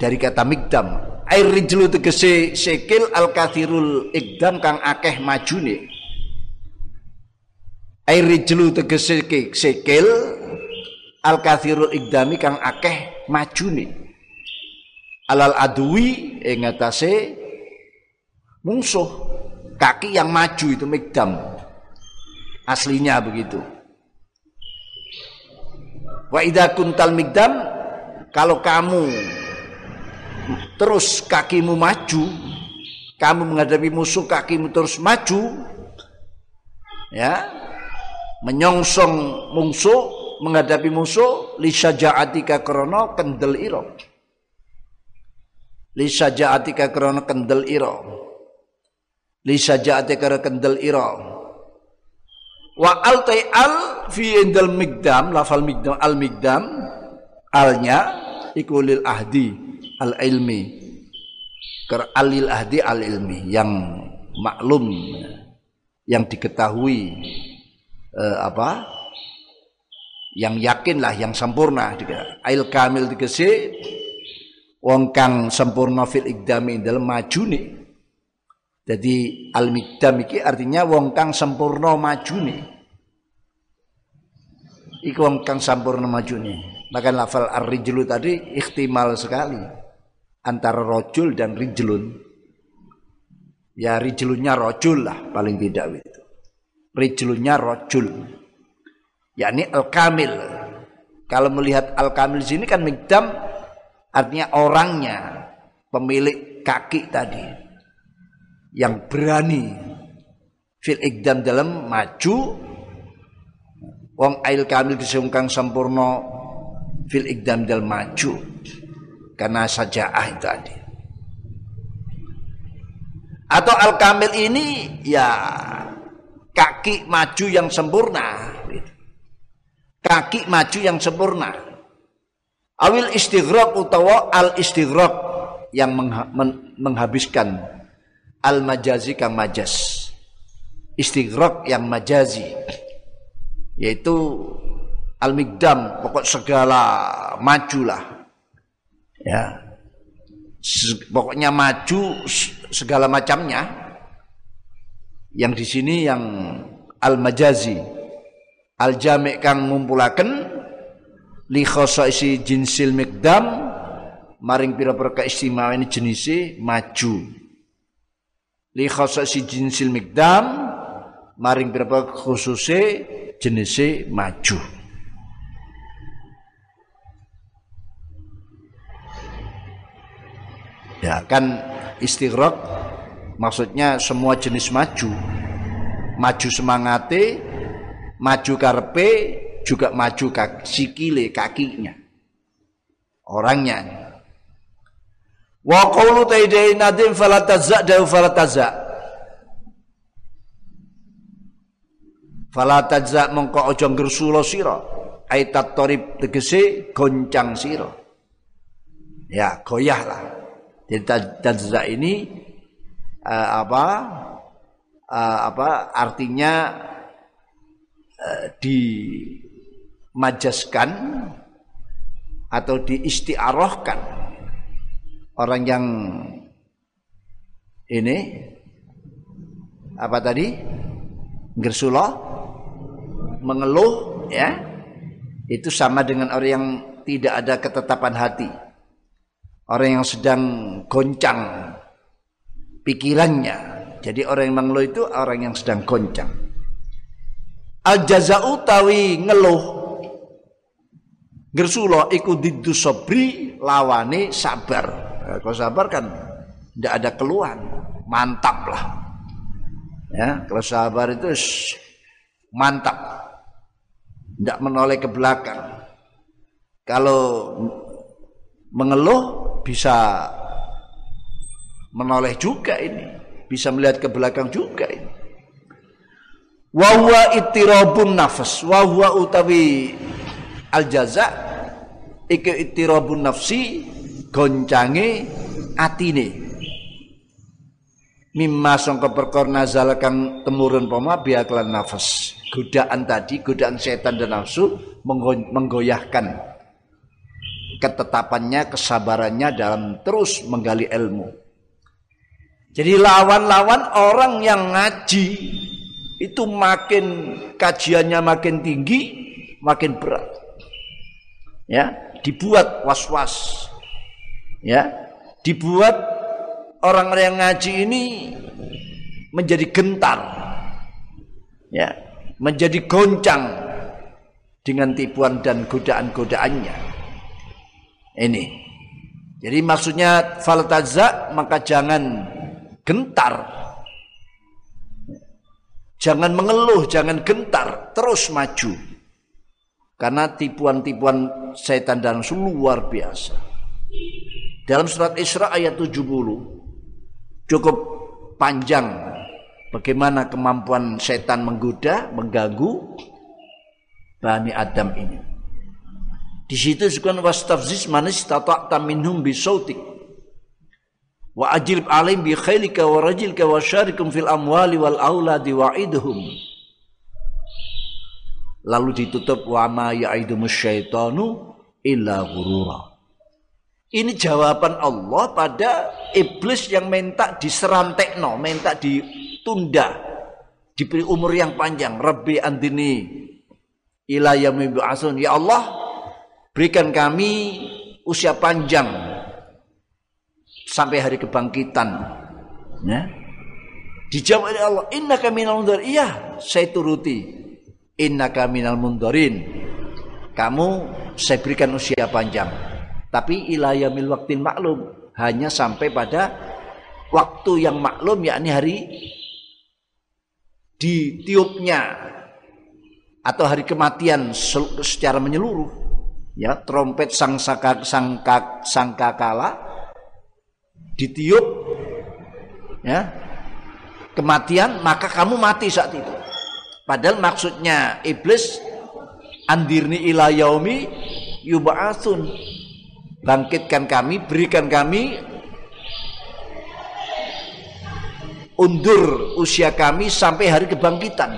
Dari kata mikdam. Air rijlu tegese sekil al kathirul ikdam kang akeh majune. Air rijlu tegese sekil al kathirul ikdami kang akeh majune. Alal adui ing atase musuh kaki yang maju itu mikdam. Aslinya begitu. Wa idza kuntal mikdam kalau kamu terus kakimu maju, kamu menghadapi musuh kakimu terus maju, ya, menyongsong musuh, menghadapi musuh, lisajaatika krono kendel iro. Lisajaatika krono kendel iro. Lisajaatika kendel iro. Wa al al fi indal migdam, lafal migdam al migdam, alnya ikulil ahdi al ilmi ker alil ahdi al ilmi yang maklum yang diketahui eh, apa yang yakin lah yang sempurna ail kamil dikese wong kang sempurna fil ikdami dalam majuni jadi al mikdam iki artinya wong kang sempurna majuni iku wong kang sempurna majuni maka lafal ar-rijlu tadi ikhtimal sekali antara rojul dan rijlun. Ya rijlunnya rojul lah paling tidak itu. Rijlunnya rojul. Yakni al-kamil. Kalau melihat al-kamil sini kan mikdam artinya orangnya, pemilik kaki tadi. Yang berani fil ikdam dalam maju wong ail kamil disungkang sempurna fil ikdam dalam maju karena sajaah itu tadi. Atau al-kamil ini ya kaki maju yang sempurna. Kaki maju yang sempurna. Awil istighraq utawa al istighraq yang menghabiskan al majazi kang majas. Istighraq yang majazi yaitu al migdam pokok segala majulah ya pokoknya maju segala macamnya yang di sini yang al majazi al jami' kang ngumpulaken li isi jinsil mikdam maring pira-pira keistimewaan jenise maju li isi jinsil mikdam maring pira-pira khususe jenise maju Ya kan istighraq maksudnya semua jenis maju. Maju semangate, maju karpe, juga maju kaki, sikile kakinya. Orangnya. Wa qawlu taidai nadim falataza da falataza. Falataza mongko aja nggersulo sira. Aitat torib tegese goncang sira. Ya, goyah lah. Jadi tajza ini uh, apa uh, apa artinya dimajaskan atau diistiarohkan orang yang ini apa tadi gersuloh mengeluh ya itu sama dengan orang yang tidak ada ketetapan hati orang yang sedang goncang pikirannya. Jadi orang yang mengeluh itu orang yang sedang goncang. Al jazau tawi ngeluh. Gersulo iku didu sobri lawane sabar. Nah, kalau sabar kan tidak ada keluhan, mantap lah. Ya, kalau sabar itu mantap, tidak menoleh ke belakang. Kalau mengeluh bisa menoleh juga ini, bisa melihat ke belakang juga ini. Wahwa itirabun nafas, wahwa utawi al jaza iki itirabun nafsi goncange atine. Mimma sangka perkara nazal kang temurun poma biaklan nafas. Godaan tadi, godaan setan dan nafsu menggoyahkan ketetapannya, kesabarannya dalam terus menggali ilmu. Jadi lawan-lawan orang yang ngaji itu makin kajiannya makin tinggi, makin berat. Ya, dibuat was-was. Ya, dibuat orang-orang yang ngaji ini menjadi gentar. Ya, menjadi goncang dengan tipuan dan godaan-godaannya. Ini. Jadi maksudnya faltaza maka jangan gentar. Jangan mengeluh, jangan gentar, terus maju. Karena tipuan-tipuan setan dan luar biasa. Dalam surat Isra ayat 70 cukup panjang bagaimana kemampuan setan menggoda, mengganggu Bani Adam ini. Di situ disebutkan wastafziz manis tata'ta minhum bisautik wa ajlib alim bi khailika wa rajilka wa syarikum fil amwali wal auladi wa'idhum lalu ditutup wa ma ya'idumus syaitanu illa ghurura. Ini jawaban Allah pada iblis yang minta diserantekno, minta ditunda, diberi umur yang panjang. Rabbi andini ila yaumil Ya Allah, berikan kami usia panjang sampai hari kebangkitan. Ya. Dijawab oleh Allah, Inna minal mundarin. Iya, saya turuti. Inna minal mundarin. Kamu saya berikan usia panjang. Tapi ilayamil waktin maklum. Hanya sampai pada waktu yang maklum, yakni hari ditiupnya atau hari kematian secara menyeluruh ya trompet sang saka, sangka sangkakala ditiup ya kematian maka kamu mati saat itu. Padahal maksudnya iblis andirni ila yaumi yub'atsun. Bangkitkan kami berikan kami undur usia kami sampai hari kebangkitan.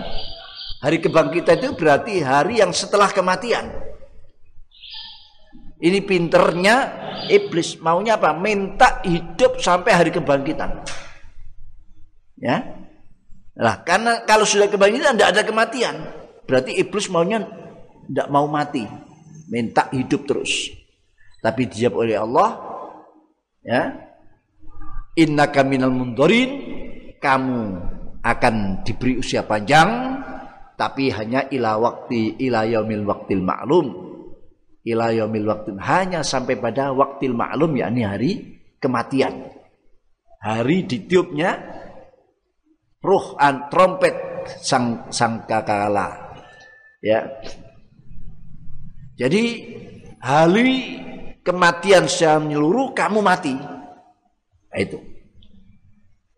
Hari kebangkitan itu berarti hari yang setelah kematian ini pinternya iblis maunya apa? Minta hidup sampai hari kebangkitan. Ya. Nah, karena kalau sudah kebangkitan tidak ada kematian. Berarti iblis maunya tidak mau mati. Minta hidup terus. Tapi dijawab oleh Allah, ya. Inna kaminal mundorin, kamu akan diberi usia panjang, tapi hanya ila waktu ila yaumil waktil maklum ila yaumil hanya sampai pada waktil maklum yakni hari kematian. Hari ditiupnya ruh an trompet sang sang kakala. Ya. Jadi hari kematian secara menyeluruh kamu mati. Nah, itu.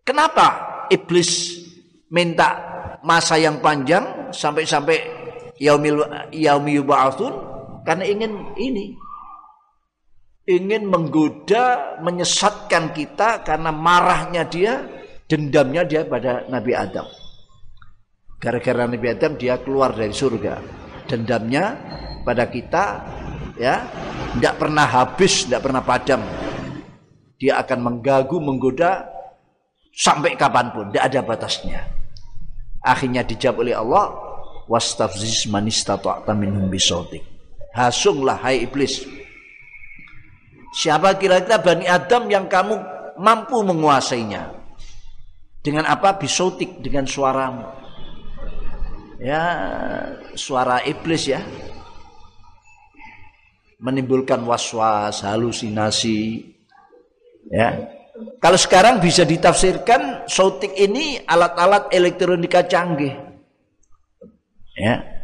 Kenapa iblis minta masa yang panjang sampai-sampai yaumil yaumi yub'atsun karena ingin ini. Ingin menggoda, menyesatkan kita karena marahnya dia, dendamnya dia pada Nabi Adam. Gara-gara Nabi Adam dia keluar dari surga. Dendamnya pada kita ya tidak pernah habis, tidak pernah padam. Dia akan mengganggu, menggoda sampai kapan pun, tidak ada batasnya. Akhirnya dijawab oleh Allah, wastafziz man minhum hasunglah hai iblis. Siapa kira-kira Bani Adam yang kamu mampu menguasainya? Dengan apa? Bisotik dengan suaramu. Ya suara iblis ya. Menimbulkan was-was halusinasi. Ya. Kalau sekarang bisa ditafsirkan sautik ini alat-alat elektronika canggih. Ya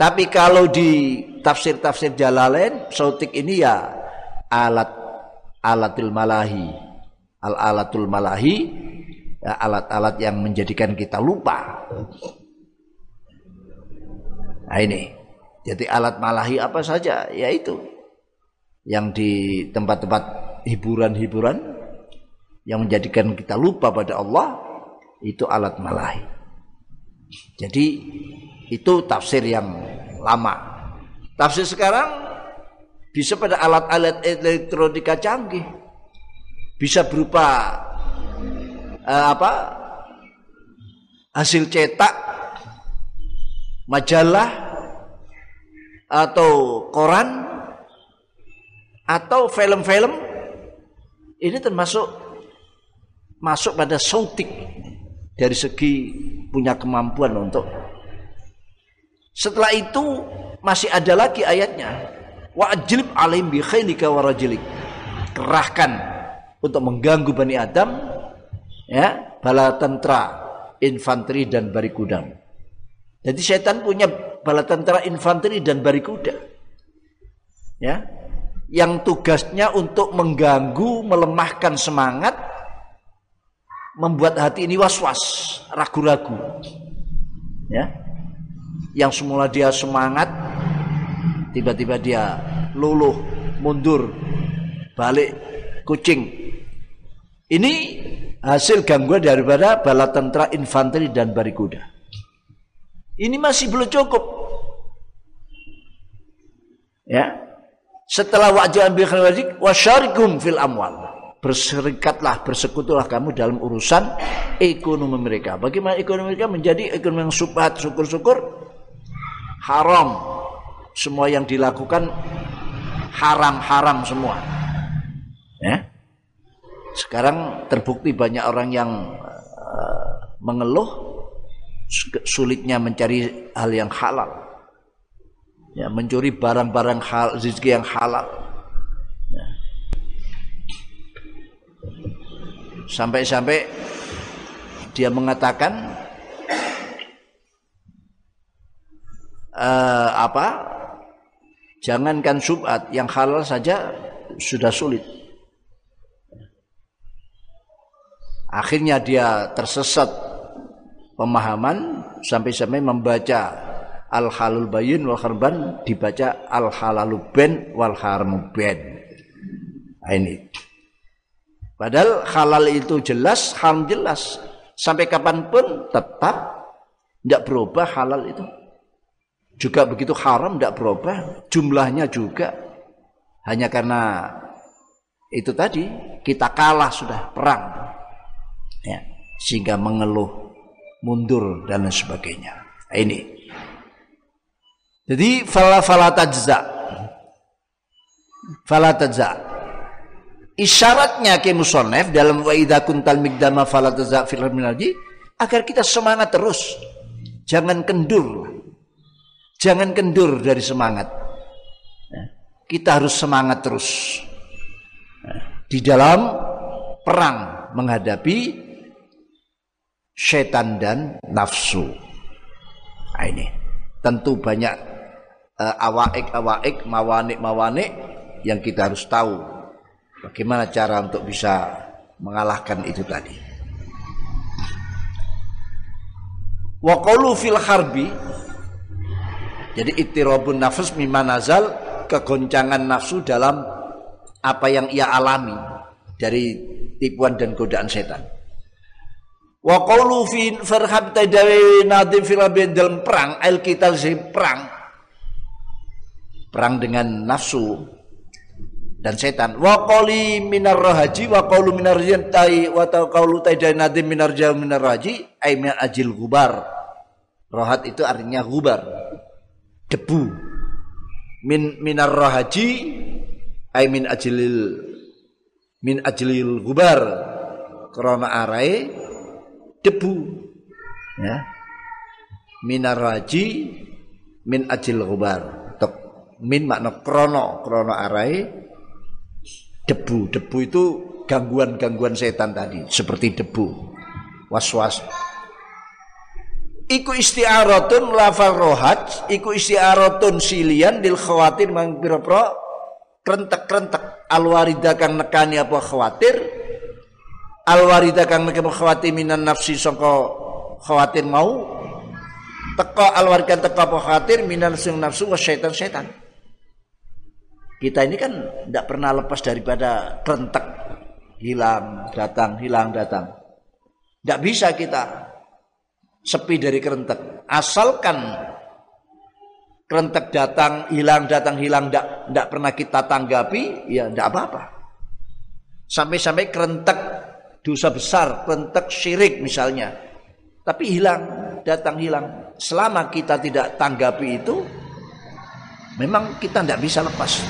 tapi kalau di tafsir-tafsir Jalalain, sautik ini ya alat alatul malahi. Al alatul malahi ya, alat-alat yang menjadikan kita lupa. Nah ini. Jadi alat malahi apa saja? Yaitu yang di tempat-tempat hiburan-hiburan yang menjadikan kita lupa pada Allah itu alat malahi. Jadi itu tafsir yang lama. Tafsir sekarang bisa pada alat-alat elektronika canggih. Bisa berupa uh, apa? hasil cetak majalah atau koran atau film-film ini termasuk masuk pada sautik dari segi punya kemampuan untuk setelah itu masih ada lagi ayatnya. Wa ajlib alaihim bi khailika wa rajulik kerahkan untuk mengganggu Bani Adam ya bala tentara infanteri dan barikuda jadi setan punya bala tentara infanteri dan barikuda ya. Yang tugasnya untuk mengganggu melemahkan semangat membuat hati ini was-was ragu-ragu ya yang semula dia semangat tiba-tiba dia luluh mundur balik kucing. Ini hasil gangguan daripada bala tentara infanteri dan barikuda. Ini masih belum cukup. Ya. Setelah wajah ambil wajib wasyarikum fil amwal. Berserikatlah bersekutulah kamu dalam urusan ekonomi mereka. Bagaimana ekonomi mereka? Menjadi ekonomi yang subhat syukur-syukur haram semua yang dilakukan haram-haram semua. Ya. Sekarang terbukti banyak orang yang uh, mengeluh sulitnya mencari hal yang halal. Ya, mencuri barang-barang hal rezeki yang halal. Ya. Sampai-sampai dia mengatakan uh, apa Jangankan subhat, yang halal saja sudah sulit. Akhirnya dia tersesat pemahaman sampai-sampai membaca al halul bayin wal harban dibaca al halalu ben wal haramu ben. Nah, ini. Padahal halal itu jelas, haram jelas. Sampai kapan pun tetap tidak berubah halal itu juga begitu haram tidak berubah. Jumlahnya juga. Hanya karena itu tadi kita kalah sudah perang. Ya sehingga mengeluh mundur dan lain sebagainya. Ini. Jadi fala fala tajza. Fala tajza. Isyaratnya ke musonef dalam wa idza kuntal migdama fala tajza fil agar kita semangat terus. Jangan kendur Jangan kendur dari semangat. Ya, kita harus semangat terus. Ya, di dalam perang menghadapi setan dan nafsu. Nah, ini tentu banyak uh, awaik-awaik, mawanik-mawanik yang kita harus tahu bagaimana cara untuk bisa mengalahkan itu tadi. Wa fil harbi jadi ittirabun nafs mimma nazal kegoncangan nafsu dalam apa yang ia alami dari tipuan dan godaan setan. Wa qawlu fi farhab tadawi nadim fil dalam perang al kita perang. Perang dengan nafsu dan setan. Wa qali minar rahaji wa qawlu minar yantai wa qawlu tadawi nadim minar jauh minar raji ay min ajil gubar rohat itu artinya gubar debu. Min minar rahaji ay min ajlil min ajlil gubar krona arai debu. Ya. Minar rahaji min ajil gubar Tok. min makna krono krono arai debu. Debu itu gangguan-gangguan setan tadi seperti debu. Was-was iku isti'aratun lafal rohaj iku isti'aratun silian dil khawatir mang pira-pira krentek-krentek. Alwarida kang nekani apa khawatir alwarida kang nekani khawatir minan nafsi sangka khawatir mau teko alwarida teko apa khawatir minan sing nafsu wa syaitan syaitan kita ini kan tidak pernah lepas daripada krentek hilang datang hilang datang. Tidak bisa kita sepi dari kerentek. Asalkan kerentek datang, hilang, datang, hilang, tidak tidak pernah kita tanggapi, ya tidak apa-apa. Sampai-sampai kerentek dosa besar, kerentek syirik misalnya. Tapi hilang, datang, hilang. Selama kita tidak tanggapi itu, memang kita tidak bisa lepas.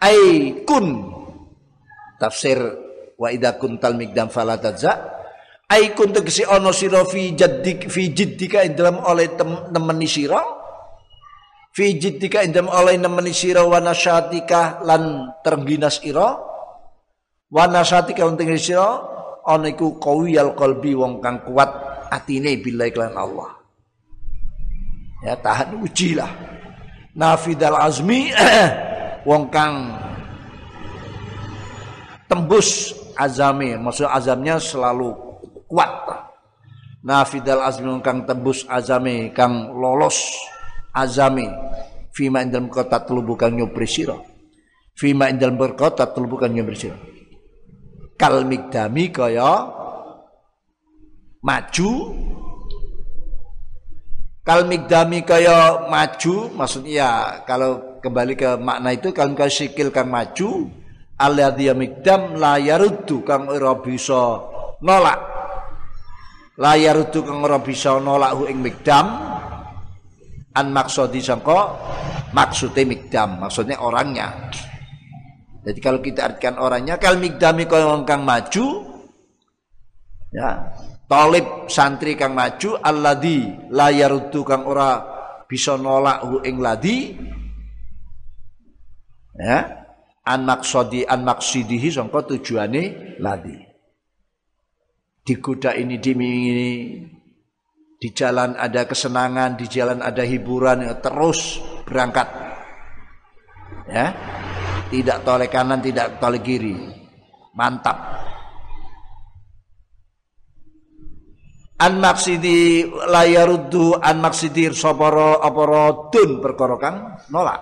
Aikun tafsir wa idza kuntal migdam fala ai kun tegese ana sira fi jaddik fi jiddika ing dalam oleh nemeni sira. Fi jiddika ing dalam oleh nemeni sira wa nasyatika lan terginas ira. Wa nasyatika unting sira ana iku qawiyal qalbi wong kang kuat atine billahi lan Allah. Ya tahan ujilah. Nafidal azmi <clears throat> wong kang tembus azami maksud azamnya selalu kuat. Nafidal azmi kang tembus azami kang lolos azami. Fima indal kota telubu kang nyopri sira. Fima indal berkota telubu kang nyopri sira. Kal migdami kaya maju. Kal migdami kaya maju maksudnya ya kalau kembali ke makna itu kalau kau sikil kang maju alladhi migdam la yaruddu kang ora nolak layar itu kang ora bisa nolak hu ing mikdam an maksudi sangka maksudnya mikdam maksudnya orangnya. Jadi kalau kita artikan orangnya kal mikdami kaya kang maju ya talib santri kang maju alladhi layar itu kang ora bisa nolak hu ing ladi ya an maksudi an maksidihi sangka tujuane ladi digoda ini ini di jalan ada kesenangan, di jalan ada hiburan, ya, terus berangkat. Ya. Tidak toleh kanan, tidak toleh kiri. Mantap. An maksidi layaruddu an maksidi soporo aporo dun perkara kang nolak.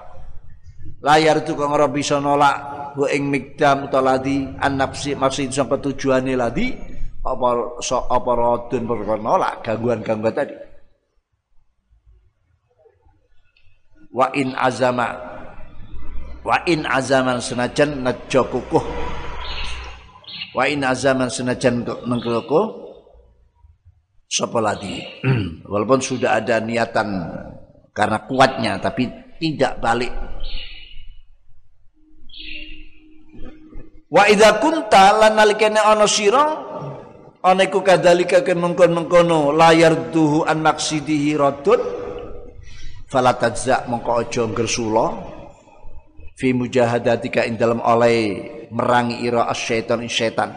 Layar itu kang ora bisa nolak bu ing migdam utawa ladi an nafsi maksud sampai tujuane ladi apa so apa rodun nolak gangguan-gangguan tadi. Wa in azama wa in azaman senajan nejo kukuh. Wa in azaman senajan nengkukuh sapa <clears throat> walaupun sudah ada niatan karena kuatnya tapi tidak balik. Wa idza kunta lan ana sira Aneku kadalika ken mengkon-mengkono layar duhu an maksidihi radun fala tajza mongko aja gersula fi mujahadatika ing dalam oleh merangi ira asyaiton setan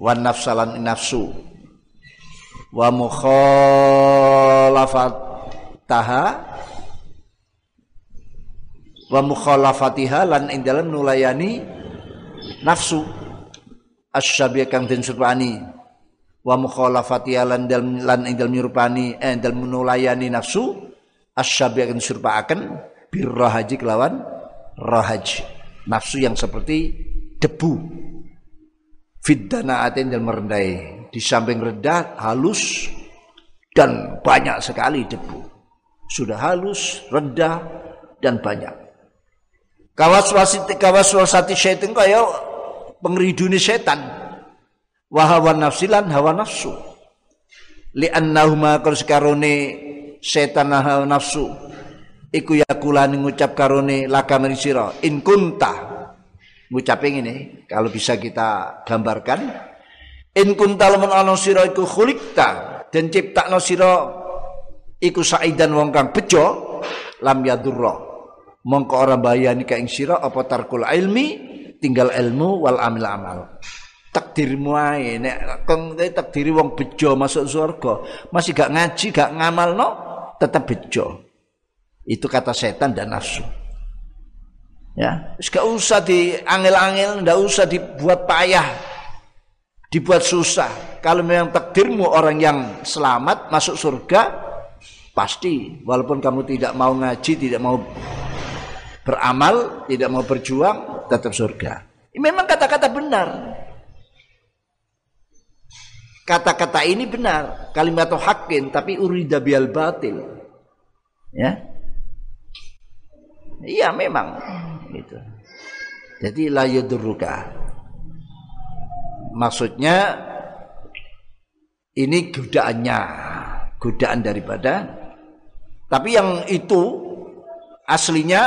wan nafsalan nafsu. Wa taha wa mukhalafatiha lan ing dalam nulayani nafsu asyabi kang den surpani wa mukhalafati lan lan indal nyurpani eh dal menulayani nafsu asyabi kang surpaaken birrahaji kelawan rahaj. Nafsu yang seperti debu. Fiddana atin dan merendai. Di samping rendah halus dan banyak sekali debu. Sudah halus rendah dan banyak. Kawas wasiti kawas wasati syaitan kaya pengridune setan. Wa hawa nafsilan hawa nafsu. Li annahuma kal sekarone setan hawa nafsu iku yakulani ngucap karone laka sira. In kunta. Ngucape ngene kalau bisa kita gambarkan. In kunta lamun ana sira iku khuliqta dan ciptakno sira iku saidan wong kang bejo lam yadurra. Mongko ora bayani ka ing sira apa tarkul ilmi tinggal ilmu wal amil amal. Takdirmu ae nek keng takdiri wong bejo masuk surga masih gak ngaji gak ngamal no tetap bejo. Itu kata setan dan nafsu. Ya gak usah di angel-angel ndak usah dibuat payah dibuat susah. Kalau memang takdirmu orang yang selamat masuk surga pasti. Walaupun kamu tidak mau ngaji tidak mau beramal, tidak mau berjuang, tetap surga. Memang kata-kata benar. Kata-kata ini benar, kalimat hakin tapi urida bial batil. Ya. Iya memang gitu. Jadi la yudurruka. Maksudnya ini godaannya, godaan daripada tapi yang itu aslinya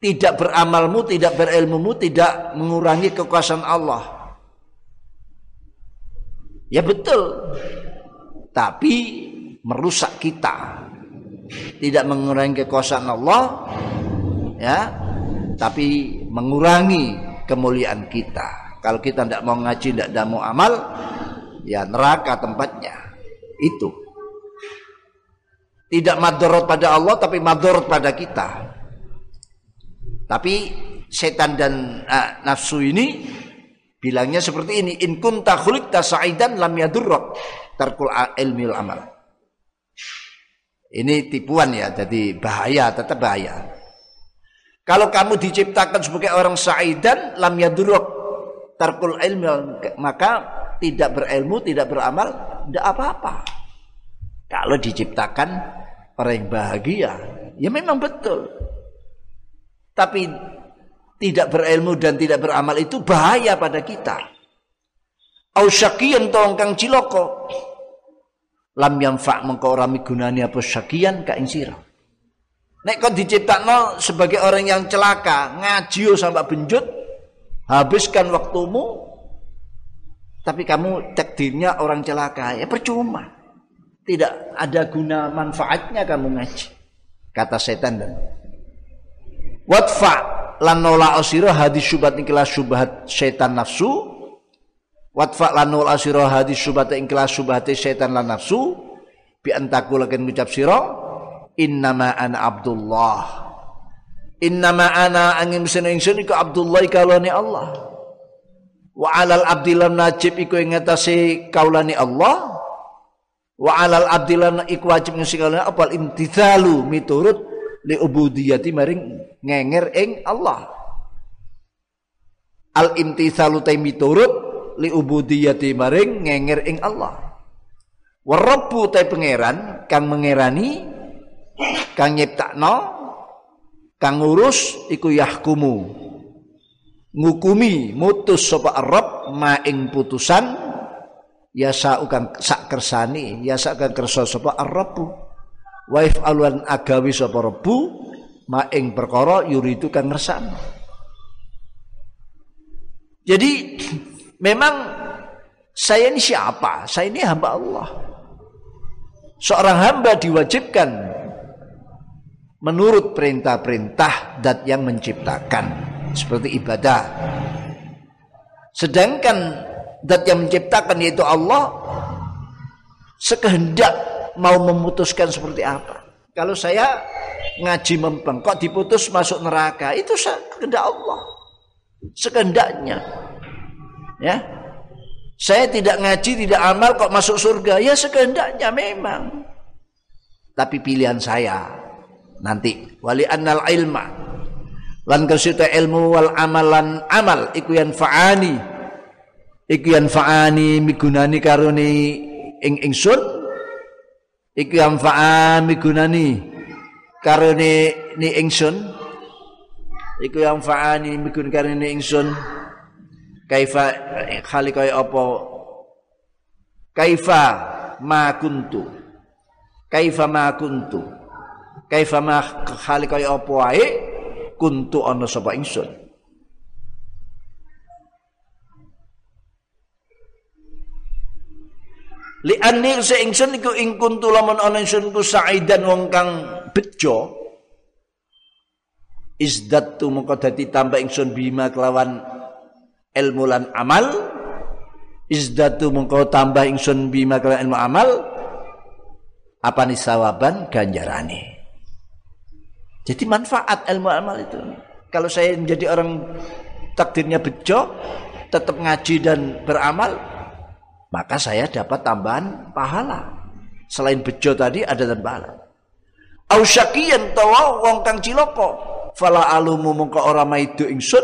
tidak beramalmu, tidak berilmumu, tidak mengurangi kekuasaan Allah. Ya betul. Tapi merusak kita. Tidak mengurangi kekuasaan Allah, ya, tapi mengurangi kemuliaan kita. Kalau kita tidak mau ngaji, tidak mau amal, ya neraka tempatnya. Itu. Tidak madorot pada Allah, tapi madorot pada kita. Tapi setan dan uh, nafsu ini bilangnya seperti ini, in kunta khuliqta sa'idan lam yadurrak tarkul ilmil amal. Ini tipuan ya, jadi bahaya, tetap bahaya. Kalau kamu diciptakan sebagai orang sa'idan lam yadurrak tarkul ilmil maka tidak berilmu, tidak beramal, tidak apa-apa. Kalau diciptakan orang yang bahagia, ya memang betul. Tapi tidak berilmu dan tidak beramal itu bahaya pada kita. Au syakian kang ciloko. Lam yanfa mengko ora migunani apa syakian ka ing sira. Nek kon diciptakno sebagai orang yang celaka, ngaji sampai benjut, habiskan waktumu tapi kamu takdirnya orang celaka, ya percuma. Tidak ada guna manfaatnya kamu ngaji. Kata setan dan Wadfa lan nola asira hadis syubhat ikilah syubhat setan nafsu. Wadfa lan nola asira hadis syubhat ikilah syubhat setan lan nafsu. Bi antaku lakin ngucap sira innama ana Abdullah. Innama ana angin mesin ingsun iku Abdullah kalane Allah. Wa alal abdilan najib iku ing ngatasi kaulane Allah. Wa alal abdilan iku wajib ngasih apa imtithalu miturut li ubudiyati maring ngenger ing Allah. Al imtithalu ta miturut li ubudiyati maring ngenger ing Allah. Warabbu ta pangeran kang mengerani kang nyiptakno kang ngurus iku yahkumu. Ngukumi mutus sapa Arab ma ing putusan ya saukan sak kersani ya sak kersa sapa waif aluan agawi sapa rebu ma ing perkara yuridu kang ngersakno jadi <clears throat> memang saya ini siapa? Saya ini hamba Allah. Seorang hamba diwajibkan menurut perintah-perintah dat yang menciptakan seperti ibadah. Sedangkan dat yang menciptakan yaitu Allah sekehendak mau memutuskan seperti apa. Kalau saya ngaji mempeng, kok diputus masuk neraka, itu kehendak Allah. Sekehendaknya. Ya. Saya tidak ngaji, tidak amal kok masuk surga, ya sekehendaknya memang. Tapi pilihan saya nanti wali annal ilma lan kasita ilmu wal amalan amal iku yang faani iku yang faani migunani karuni ing ingsun Iku yang fa'a migunani karene ni. Ingsun. Iku yang fa'ani migun karene ingsun. Kaifa khali kaya apa? Kaifa ma kuntu. Kaifa ma kuntu. Kaifa ma khali kaya apa wae? Kuntu ana sapa ingsun Li anil se ingsun iku ing kuntu lamun ana ingsun ku saidan wong kang bejo. Izdatu mengko dadi tambah ingsun bima kelawan ilmu lan amal. Izdatu mengko tambah ingsun bima kelawan ilmu amal. Apa nih sawaban? Ganjarane. Jadi manfaat ilmu amal itu. Kalau saya menjadi orang takdirnya bejo tetap ngaji dan beramal maka saya dapat tambahan pahala. Selain bejo tadi ada pahala. Au syakiyan tawa wong kang ciloko. Fala alumu mongko ora maidu ingsun.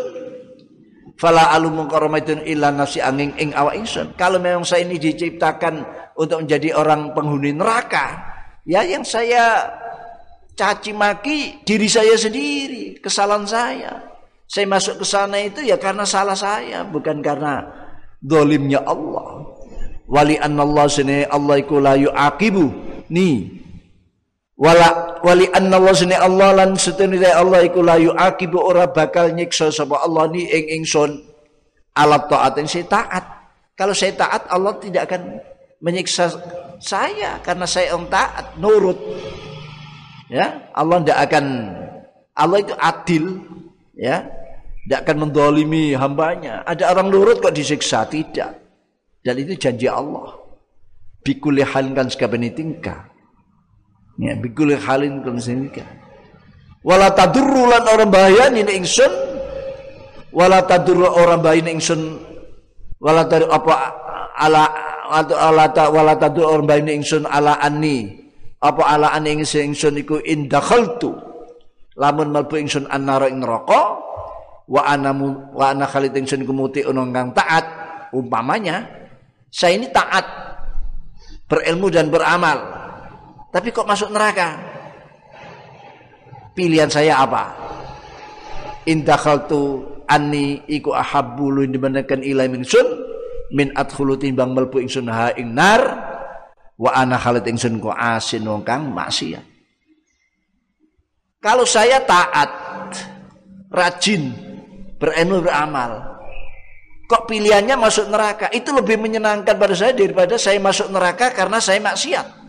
Fala alumu mongko ora maidu illa nafsi angin ing awak ingsun. Kalau memang saya ini diciptakan untuk menjadi orang penghuni neraka, ya yang saya caci maki diri saya sendiri, kesalahan saya. Saya masuk ke sana itu ya karena salah saya, bukan karena dolimnya Allah. Wali Allah sini Allah iku la yu'aqibu. Nih. Wala wali Allah sini Allah lan setune Allah iku la yu'aqibu ora bakal nyiksa sapa Allah ni ing ingsun alat taat saya taat. Kalau saya taat Allah tidak akan menyiksa saya karena saya orang taat, nurut. Ya, Allah tidak akan Allah itu adil, ya. Tidak akan mendolimi hambanya. Ada orang nurut kok disiksa tidak. Dan itu janji Allah. Bikuli halin kan tingkah. Ya, bikuli halin kan tingkah. Wala tadurrulan orang bahaya ini ingsun. Wala tadurru orang bahaya ini ingsun. Wala tadur apa ala atau ala ta wala tadu orang bayi ingsun ala ani apa ala ani ingsun ingsun iku indakhaltu lamun malbu ingsun annara ing neraka wa ana wa ana khalid ingsun iku muti kang taat umpamanya saya ini taat berilmu dan beramal. Tapi kok masuk neraka? Pilihan saya apa? Indakhaltu anni iku ahabbu lu dibandingkan ilai ingsun min adkhulu timbang melbu ingsun ha ing nar wa ana khalid ingsun ku asin wong kang maksiat. Kalau saya taat rajin berilmu beramal kok pilihannya masuk neraka itu lebih menyenangkan pada saya daripada saya masuk neraka karena saya maksiat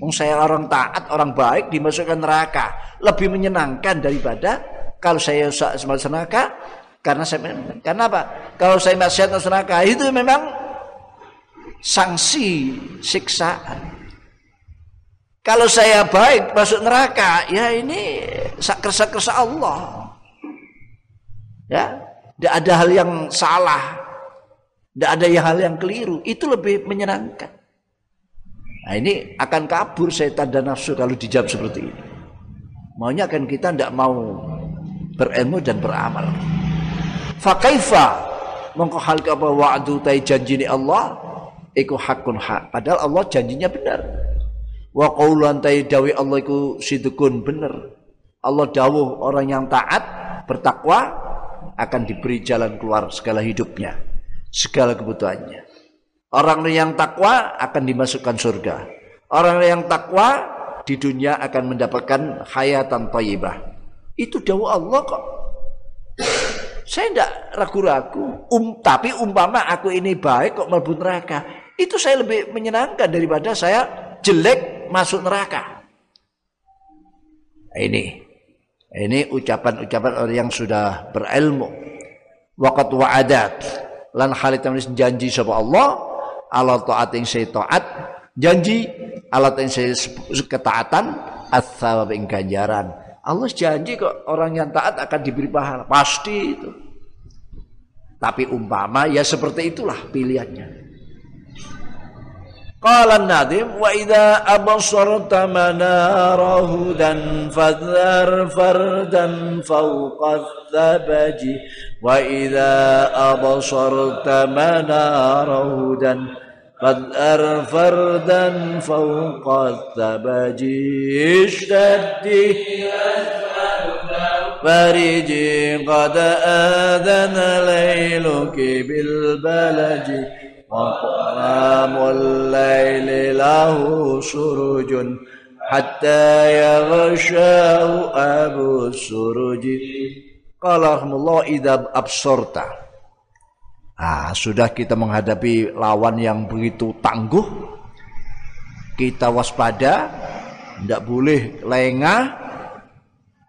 Wong saya orang taat, orang baik dimasukkan neraka lebih menyenangkan daripada kalau saya masuk neraka karena saya karena apa? Kalau saya maksiat masuk neraka itu memang sanksi siksaan. Kalau saya baik masuk neraka, ya ini kersa-kersa Allah. Ya, tidak ada hal yang salah, tidak ada hal yang keliru. Itu lebih menyenangkan. Nah ini akan kabur setan dan nafsu kalau dijawab seperti ini. Maunya kan kita tidak mau berilmu dan beramal. Fakaifa mongko hal apa wa'du janji Allah iku hakun hak. Padahal Allah janjinya benar. Wa qaulan tai dawi Allah iku sidukun benar. Allah dawuh orang yang taat bertakwa akan diberi jalan keluar segala hidupnya, segala kebutuhannya. Orang yang takwa akan dimasukkan surga. Orang yang takwa di dunia akan mendapatkan hayatan thayyibah. Itu dawuh Allah kok. Saya tidak ragu-ragu. Um, tapi umpama aku ini baik kok melbu neraka. Itu saya lebih menyenangkan daripada saya jelek masuk neraka. Ini. Ini ucapan-ucapan orang yang sudah berilmu. Waqat wa'adat. Lan halit janji sama Allah. Allah taat yang saya taat. Janji. Allah yang saya ketaatan. Athawab yang ganjaran Allah janji kok orang yang taat akan diberi pahala. Pasti itu. Tapi umpama ya seperti itulah pilihannya. قال النادم وإذا أبصرت منار هدى فاذر فردا فوق الثبج وإذا أبصرت منار هدى فاذر فردا فوق الثبج. اشتد فرجي قد آذن ليلك بالبلج. وقام الليل له سرج حتى يغشاه أبو السرج قال رحمه الله إذا أبصرت Ah, sudah kita menghadapi lawan yang begitu tangguh, kita waspada, tidak boleh lengah,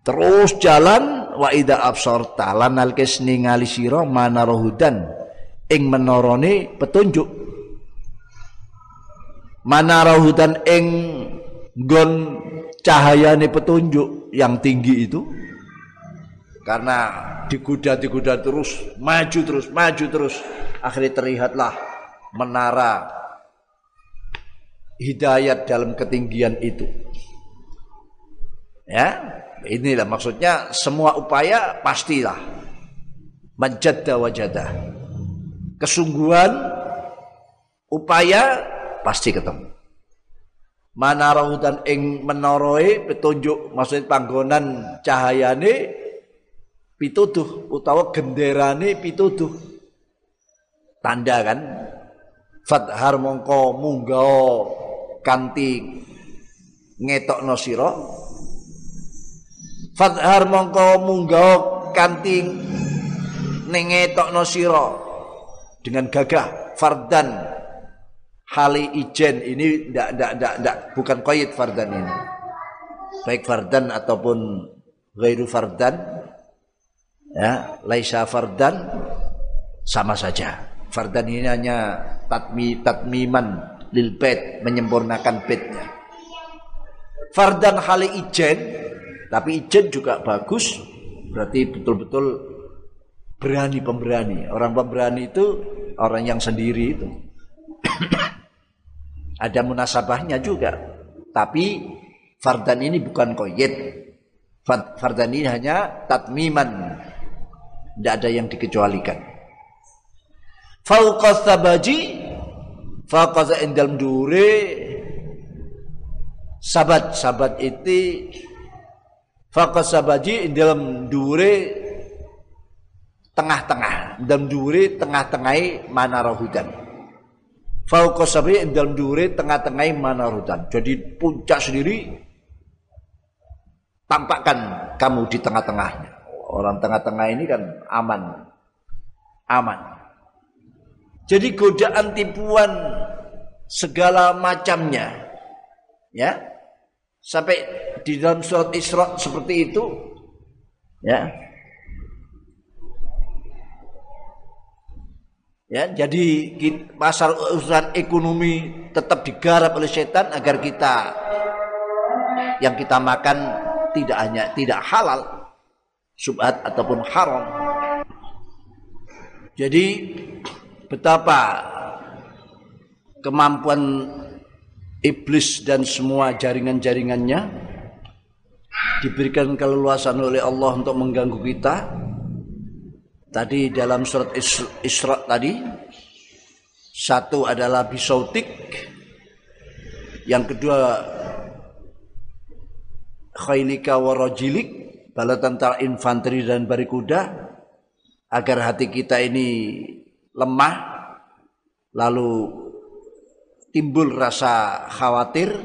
Terus jalan wa ida absorta lan alkes ningali sira manarohudan ing menorone petunjuk. Manarohudan ing gon cahayane petunjuk yang tinggi itu karena diguda-diguda terus, maju terus, maju terus. Akhirnya terlihatlah menara hidayat dalam ketinggian itu. Ya, Inilah maksudnya semua upaya pastilah menjada wajadah. Kesungguhan upaya pasti ketemu. manarahu dan ing menoroe petunjuk maksud panggonan cahayane pituduh utawa genderane pituduh. Tanda kan? Fathar mongko munggao kanti ngetokno sira. Fathar mongko munggao kanti nengetokno sira dengan gagah fardan. Hali ijen ini ndak ndak ndak ndak. Bukan qaid fardan ini. Baik fardan ataupun ghairu fardan ya laisa fardan sama saja. Fardan ini hanya tatmi tatmiman lil bait menyempurnakan baitnya fardan hali ijen tapi ijen juga bagus. Berarti betul-betul berani pemberani. Orang pemberani itu orang yang sendiri itu. <coughs> Ada munasabahnya juga. Tapi fardan ini bukan koyet. Fardan ini hanya tatmiman. Tidak ada yang dikecualikan. Fauqa sabaji fauqa indal dure sabat sabat itu fauqa sabaji dalam dure tengah-tengah dalam dure tengah-tengahi mana hudan fauqa sabaji dalam dure tengah-tengahi mana hudan jadi puncak sendiri tampakkan kamu di tengah-tengahnya orang tengah-tengah ini kan aman aman jadi godaan tipuan segala macamnya. Ya. Sampai di dalam surat Isra seperti itu ya. Ya, jadi pasar urusan ekonomi tetap digarap oleh setan agar kita yang kita makan tidak hanya tidak halal, subhat ataupun haram. Jadi betapa kemampuan iblis dan semua jaringan-jaringannya diberikan keleluasan oleh Allah untuk mengganggu kita. Tadi dalam surat Isra tadi satu adalah bisautik, yang kedua khailika warajilik, bala tentara infanteri dan barikuda agar hati kita ini lemah lalu timbul rasa khawatir,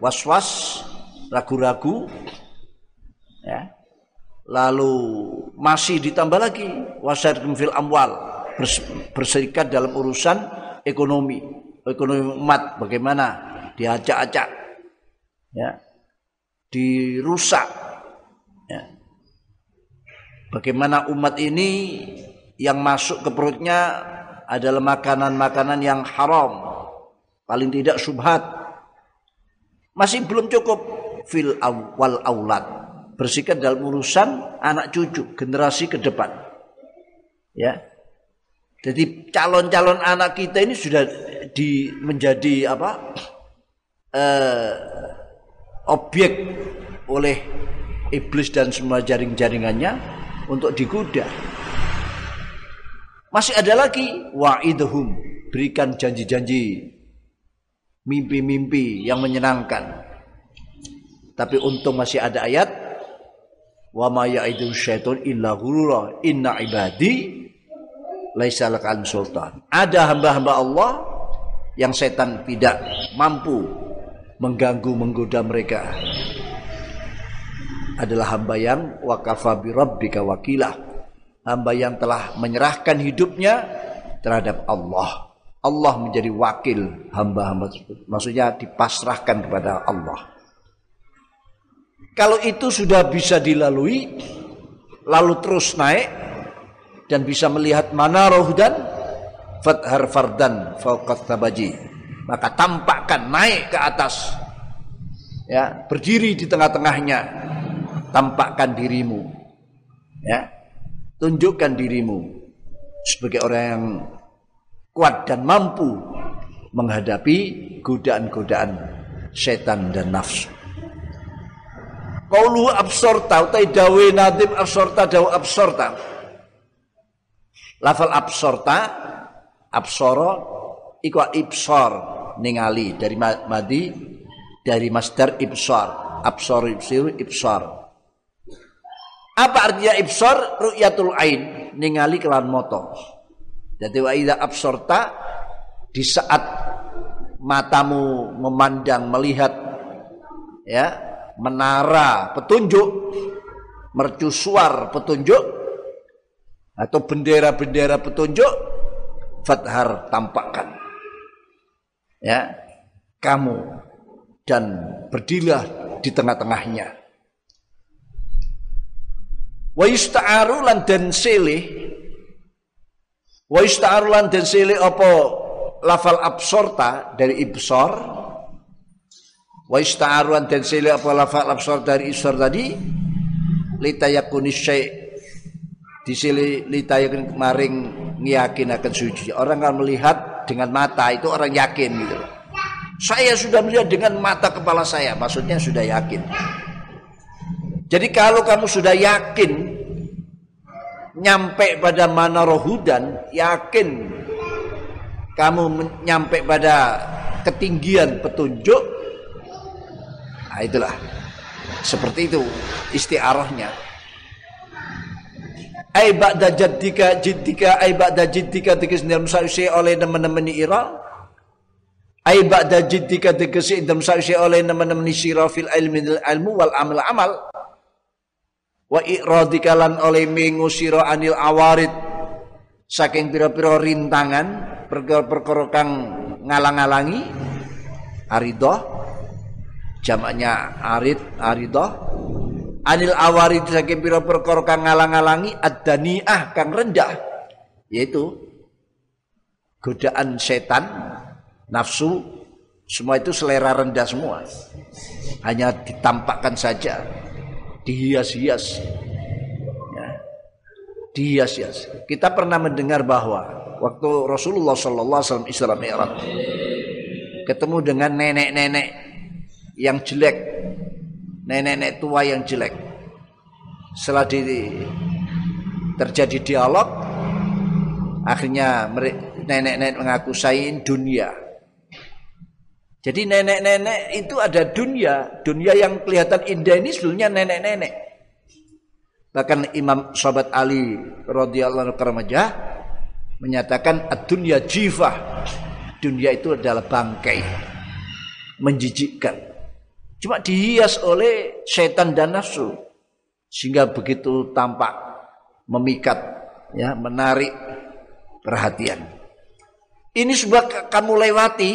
was-was, ragu-ragu ya. Lalu masih ditambah lagi. Wasarikum fil amwal. Berserikat dalam urusan ekonomi, ekonomi umat. Bagaimana? Diacak-acak ya. Dirusak. Ya. Bagaimana umat ini yang masuk ke perutnya adalah makanan-makanan yang haram. Paling tidak subhat. Masih belum cukup fil awal aulad bersihkan dalam urusan anak cucu generasi ke depan. Ya. Jadi calon-calon anak kita ini sudah di menjadi apa? Eh, objek oleh iblis dan semua jaring-jaringannya untuk digoda masih ada lagi wa'idhum, berikan janji-janji mimpi-mimpi yang menyenangkan. Tapi untung masih ada ayat wa ma ya'idu syaiton illa ghurura inna ibadi laisa lakal sultan. Ada hamba-hamba Allah yang setan tidak mampu mengganggu menggoda mereka. Adalah hamba yang wakafa bi rabbika wakilah hamba yang telah menyerahkan hidupnya terhadap Allah. Allah menjadi wakil hamba-hamba tersebut. Maksudnya dipasrahkan kepada Allah. Kalau itu sudah bisa dilalui, lalu terus naik dan bisa melihat mana rohdan fathar fardan fauqat tabaji. Maka tampakkan naik ke atas. Ya, berdiri di tengah-tengahnya. Tampakkan dirimu. Ya, tunjukkan dirimu sebagai orang yang kuat dan mampu menghadapi godaan-godaan setan dan nafsu. Qaulu absorta utai dawe nadim absorta dawe absorta. Lafal absorta absoro iku ibsor ningali dari madi dari masdar ibsar absar ibsir ibsar apa artinya ibsar ru'yatul ain ningali kelan moto. Jadi wa absorta di saat matamu memandang melihat ya menara petunjuk mercusuar petunjuk atau bendera-bendera petunjuk fathar tampakkan. Ya kamu dan berdirilah di tengah-tengahnya. Wa yusta'aru lan dan silih. Wa yusta'aru lan dan silih apa lafal absorta dari ibsor wa yusta'aru lan dan silih apa lafal absor dari ibsor tadi? Litayakuni syai' disili litayakun maring ngiyakin akan suci. Orang kan melihat dengan mata itu orang yakin gitu saya sudah melihat dengan mata kepala saya maksudnya sudah yakin. Jadi kalau kamu sudah yakin nyampe pada mana rohudan yakin kamu nyampe pada ketinggian petunjuk nah itulah. Seperti itu istiarahnya. Ai ba'da jaddika jiddika ai ba'da jiddika tegese dalam sausi oleh teman-teman ira ai ba'da jiddika tegese dalam sausi oleh teman-teman sira fil ilmi ilmu wal amal amal. Wa iradika lan oleh mengu sira anil awarid. Saking pira-pira rintangan perkara-perkara kang ngalang-alangi aridah jamaknya arid aridah. Anil awari saking pira perkara kang ngalang-alangi ad-dani'ah kang rendah. Yaitu godaan setan nafsu semua itu selera rendah semua. Hanya ditampakkan saja dihias-hias. Ya. dihias-hias. Kita pernah mendengar bahwa waktu Rasulullah Sallallahu Alaihi Wasallam ketemu dengan nenek-nenek yang jelek nenek-nenek tua yang jelek. Setelah di, terjadi dialog, akhirnya nenek-nenek mengaku saya dunia. Jadi nenek-nenek itu ada dunia, dunia yang kelihatan indah ini sebenarnya nenek-nenek. Bahkan Imam Sahabat Ali radhiyallahu anhu menyatakan dunia jifah. Dunia itu adalah bangkai. Menjijikkan. Cuma dihias oleh setan dan nafsu. Sehingga begitu tampak memikat, ya, menarik perhatian. Ini sudah kamu lewati,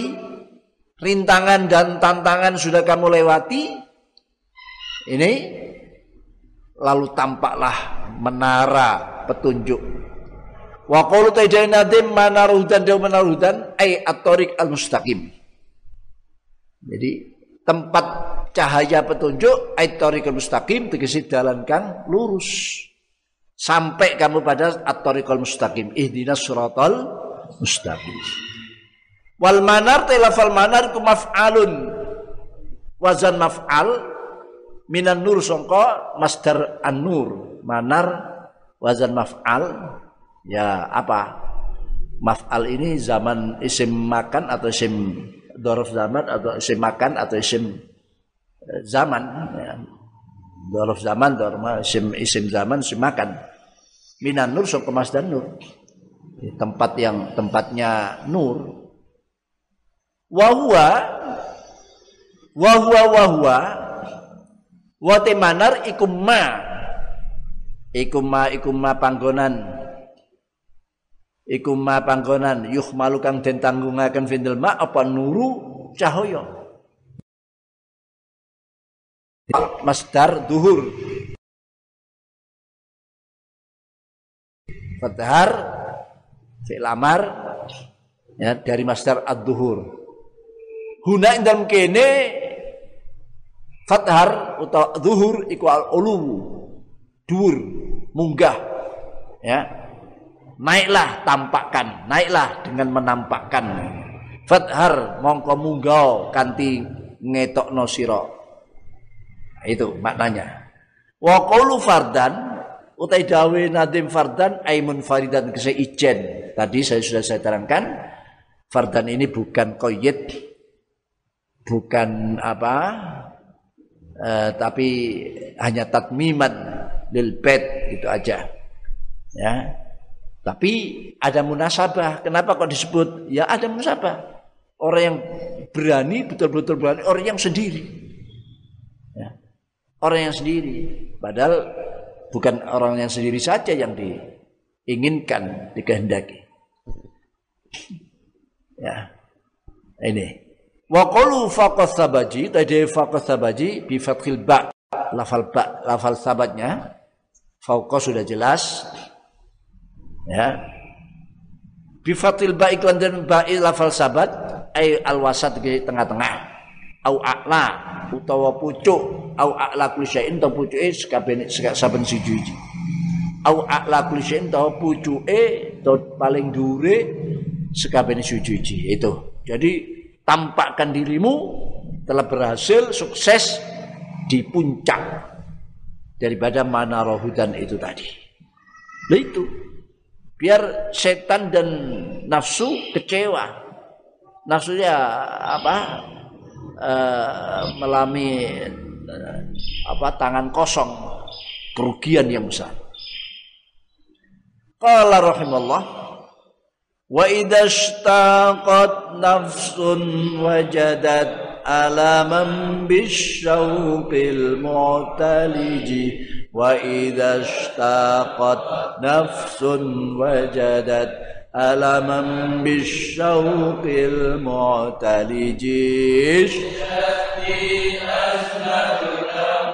rintangan dan tantangan sudah kamu lewati. Ini lalu tampaklah menara petunjuk. Wa qulu nadim manarudan dan manarudan ay at-tariq al-mustaqim. Jadi tempat cahaya petunjuk aitorikul mustaqim tegesi dalan kang lurus. Sampai kamu pada atorikul mustaqim ihdinas suratal mustaqim. Wal manar telafal manar ku maf'alun. Wazan maf'al minan nur songko master an-nur manar wazan maf'al ya apa? Maf'al ini zaman isim makan atau isim dorof zaman atau isim makan atau isim eh, zaman ya. dorof zaman dorof isim isim zaman isim makan. Minan nur sok dan nur. Tempat yang tempatnya nur. Wahwa wahwa wahwa wate manar ikum ma. Ikum ma ikum ma panggonan iku ma panggonan yukhmalu kang den tanggungaken findel ma apa nuru cahaya? Masdar duhur. Fathar fi'il amar ya dari masdar ad-duhur. Huna indam kene fathar atau duhur iku al-ulu dur munggah ya naiklah tampakkan. Naiklah dengan menampakkan. Fathar mongko munggau kanti ngetok sira. Itu maknanya. Wa fardan utai dawe nadim fardan aimun faridan kese ijen. Tadi saya sudah saya terangkan fardan ini bukan koyit bukan apa uh, tapi hanya tatmiman lil bed itu aja. Ya tapi ada munasabah. Kenapa kok disebut? Ya ada munasabah. Orang yang berani betul-betul berani. Orang yang sendiri. Ya. orang yang sendiri. Padahal bukan orang yang sendiri saja yang diinginkan dikehendaki. Ya. Ini. Wa qalu faqas sabaji tadi faqas sabaji bi fathil ba lafal ba lafal sabatnya. Fauqa sudah jelas ya. Bi fathil ba iklan dan ba lafal sabat ai al wasat di tengah-tengah. Au a'la utawa pucuk. Au a'la kulli syai'in ta pucuke sakabene saben siji au a'la kulli syai'in ta pucuke to paling dure sakabene siji itu. Jadi tampakkan dirimu telah berhasil sukses di puncak daripada mana rohudan itu tadi. Nah itu biar setan dan nafsu kecewa. Nafsu nafsunya apa e, melami e, apa tangan kosong. Kerugian yang besar. Qala rahimallah wa idastaqat nafsun wajadat alaman bisyauqil mu'taliji وإذا اشتاقت نفس وجدت ألما بالشوق المعتلج.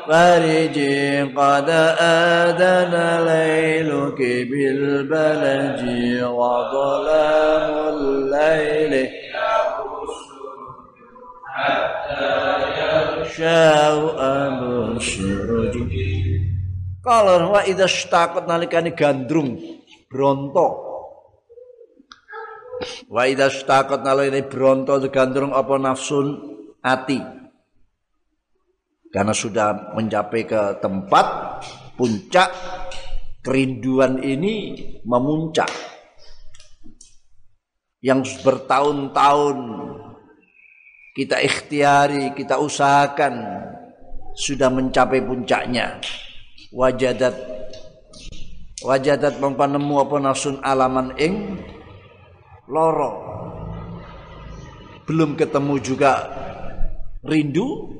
فرجي قد آذن ليلك بالبلج وظلام الليل حتى يغشى السرج Kalau wa idza shtaqat nalikane gandrung bronto. Wa idza shtaqat nalikane bronto gandrung apa nafsun ati karena sudah mencapai ke tempat puncak kerinduan ini memuncak yang bertahun-tahun kita ikhtiari, kita usahakan sudah mencapai puncaknya. Wajadat. Wajadat mempanemu apa nasun alaman ing loro. Belum ketemu juga rindu.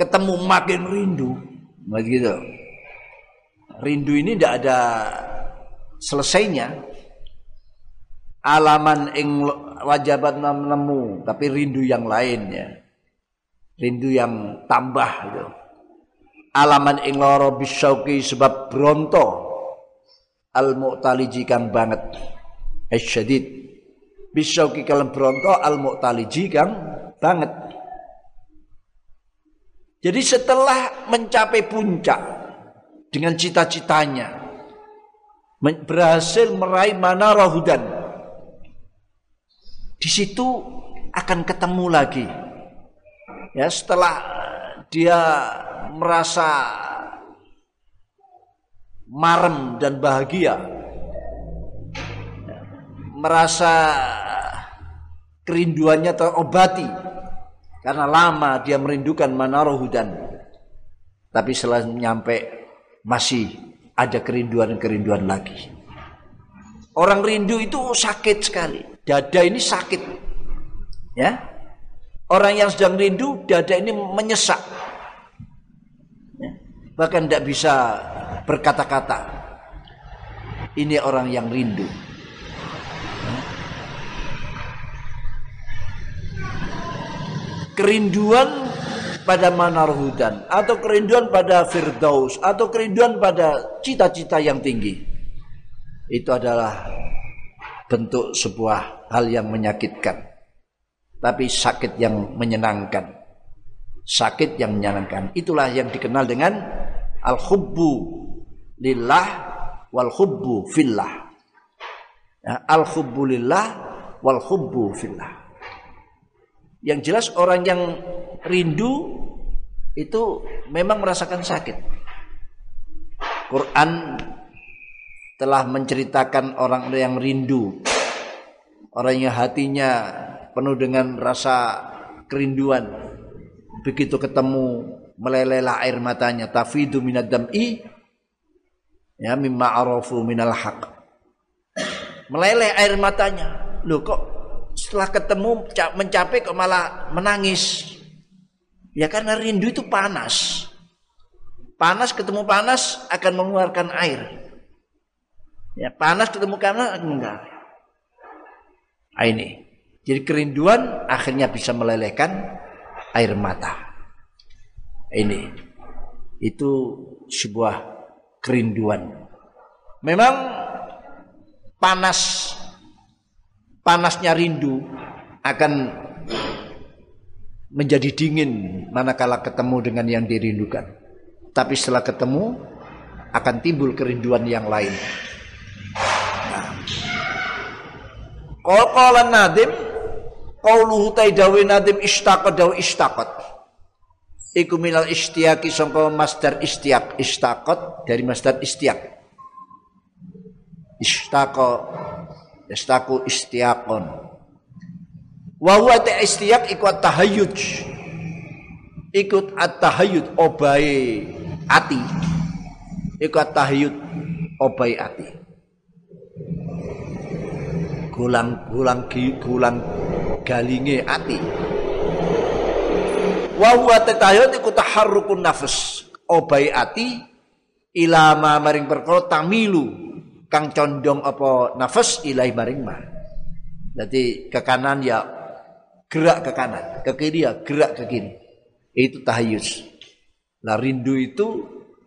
Ketemu makin rindu. Begitu. Rindu ini tidak ada selesainya. Alaman ing wajabat nemu tapi rindu yang lain ya. Rindu yang tambah itu alaman ing loro bisyauki sebab bronto. Al mu'taliji kang banget. Asyadid bisyauki kalem bronto al mu'taliji kang banget. Jadi setelah mencapai puncak dengan cita-citanya berhasil meraih mana rohudan di situ akan ketemu lagi. Ya setelah dia merasa marem dan bahagia merasa kerinduannya terobati karena lama dia merindukan Manaro hudan. Tapi setelah nyampe masih ada kerinduan-kerinduan lagi. Orang rindu itu sakit sekali. Dada ini sakit. Ya. Orang yang sedang rindu, dada ini menyesak. Bahkan tidak bisa berkata-kata. Ini orang yang rindu. kerinduan pada manar hudan atau kerinduan pada firdaus atau kerinduan pada cita-cita yang tinggi itu adalah bentuk sebuah hal yang menyakitkan tapi sakit yang menyenangkan sakit yang menyenangkan itulah yang dikenal dengan al hubbu lillah wal hubbu fillah ya, al hubbu lillah wal hubbu fillah yang jelas orang yang rindu itu memang merasakan sakit. Quran telah menceritakan orang yang rindu. Orang yang hatinya penuh dengan rasa kerinduan. begitu ketemu melelela air matanya. Tafidu minad dam'i ya mimma arafu minal haq. Meleleh air matanya. Loh kok setelah ketemu mencapai kok malah menangis? Ya karena rindu itu panas. Panas ketemu panas akan mengeluarkan air. Ya panas ketemu panas enggak. Nah, ini. Jadi kerinduan akhirnya bisa melelehkan air mata ini itu sebuah kerinduan. Memang panas panasnya rindu akan menjadi dingin manakala ketemu dengan yang dirindukan. Tapi setelah ketemu akan timbul kerinduan yang lain. Nah. Qala nadim qauluhu taidawi nadim ishtaqad daw ishtaqat iku minal istiaki sangka masdar istiak istakot dari masdar istiak. Istako istaku istiakon wa huwa istiak iku tahayyud ikut at-tahayyud obai ati. Iku at-tahayyud obai ati. Gulang-gulang gulang galinge ati wa huwa tatayun iku taharrukun nafas obai ati ilama maring perkara tamilu kang condong apa nafas ilai maring ma. Jadi ke kanan ya gerak ke kanan ke kiri ya gerak ke kiri. Itu tahayus nah rindu itu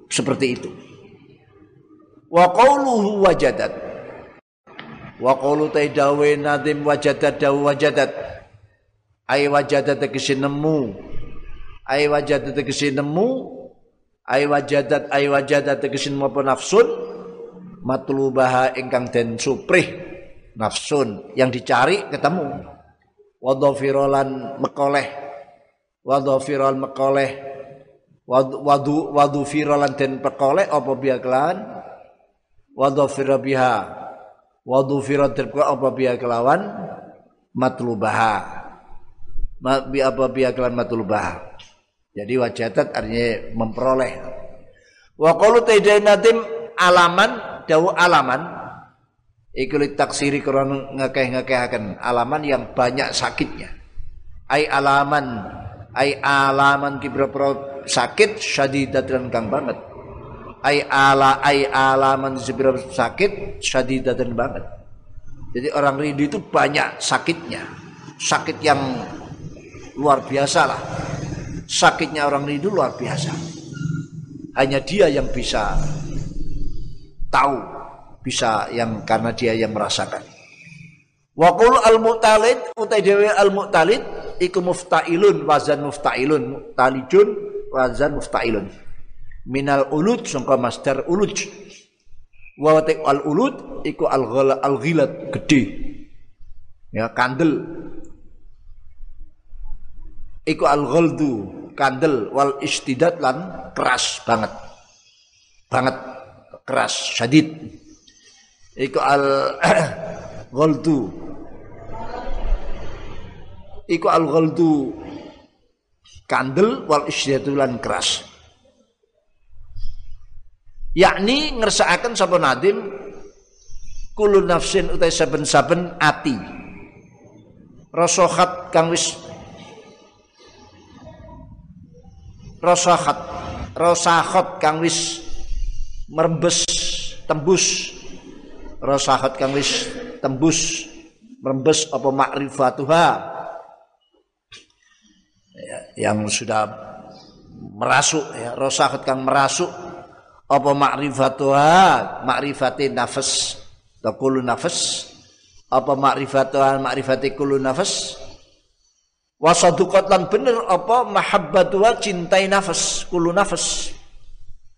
seperti itu. Wa qawluhu wajadat. Wa qawlu taidawe nadim wajadat dawu wajadat. Ay wajadat tegesi nemu ai wajadat tegese nemu ai wajadat ai wajadat tegese nemu apa nafsun matlubaha ingkang den suprih nafsun yang dicari ketemu. Wadhafirolan mekoleh wadhafiral mekoleh wadu wadu firolan den pekoleh apa biya kelawan? Wadhafira biha wadu firolan den apa biya kelawan? Matlubaha. Bi apa biya kelawan matlubaha jadi wajadat artinya memperoleh. Wa qalu nadim alaman dawu alaman iku taksiri krana ngekeh-ngekehaken alaman yang banyak sakitnya. Ai alaman ai alaman kibra sakit syadidatan kang banget. Ai ala ai alaman sebira sakit syadidatan banget. Jadi orang rindu itu banyak sakitnya. Sakit yang luar biasa lah sakitnya orang rindu luar biasa. Hanya dia yang bisa tahu, bisa yang karena dia yang merasakan. Wa qul al mutalid utai dewe al mutalid iku muftailun wazan muftailun muftalijun wazan muftailun. Minal ulud sangka masdar ulud. Wa al ulud iku al ghilat gede. Ya kandel. Iku al ghaldu kandel wal istidat lan keras banget. Banget keras syadid. Iku al <clears throat> ghaldu iku al ghaldu kandel wal istidat lan keras. Yakni ngersakaken sapa nadim kulun nafsin utai saben-saben ati. Rasohat kang wis rosahat rosahat kang wis merembes tembus. Rosahat kang wis tembus merembes apa makrifatuha? Ya, yang sudah merasuk ya rosahat kang merasuk apa makrifatuha? Makrifati nafas takulu nafas. Apa makrifatuha? Makrifati kulu nafas Wasadukat lan bener apa mahabbatu wa cintai nafas kulu nafas.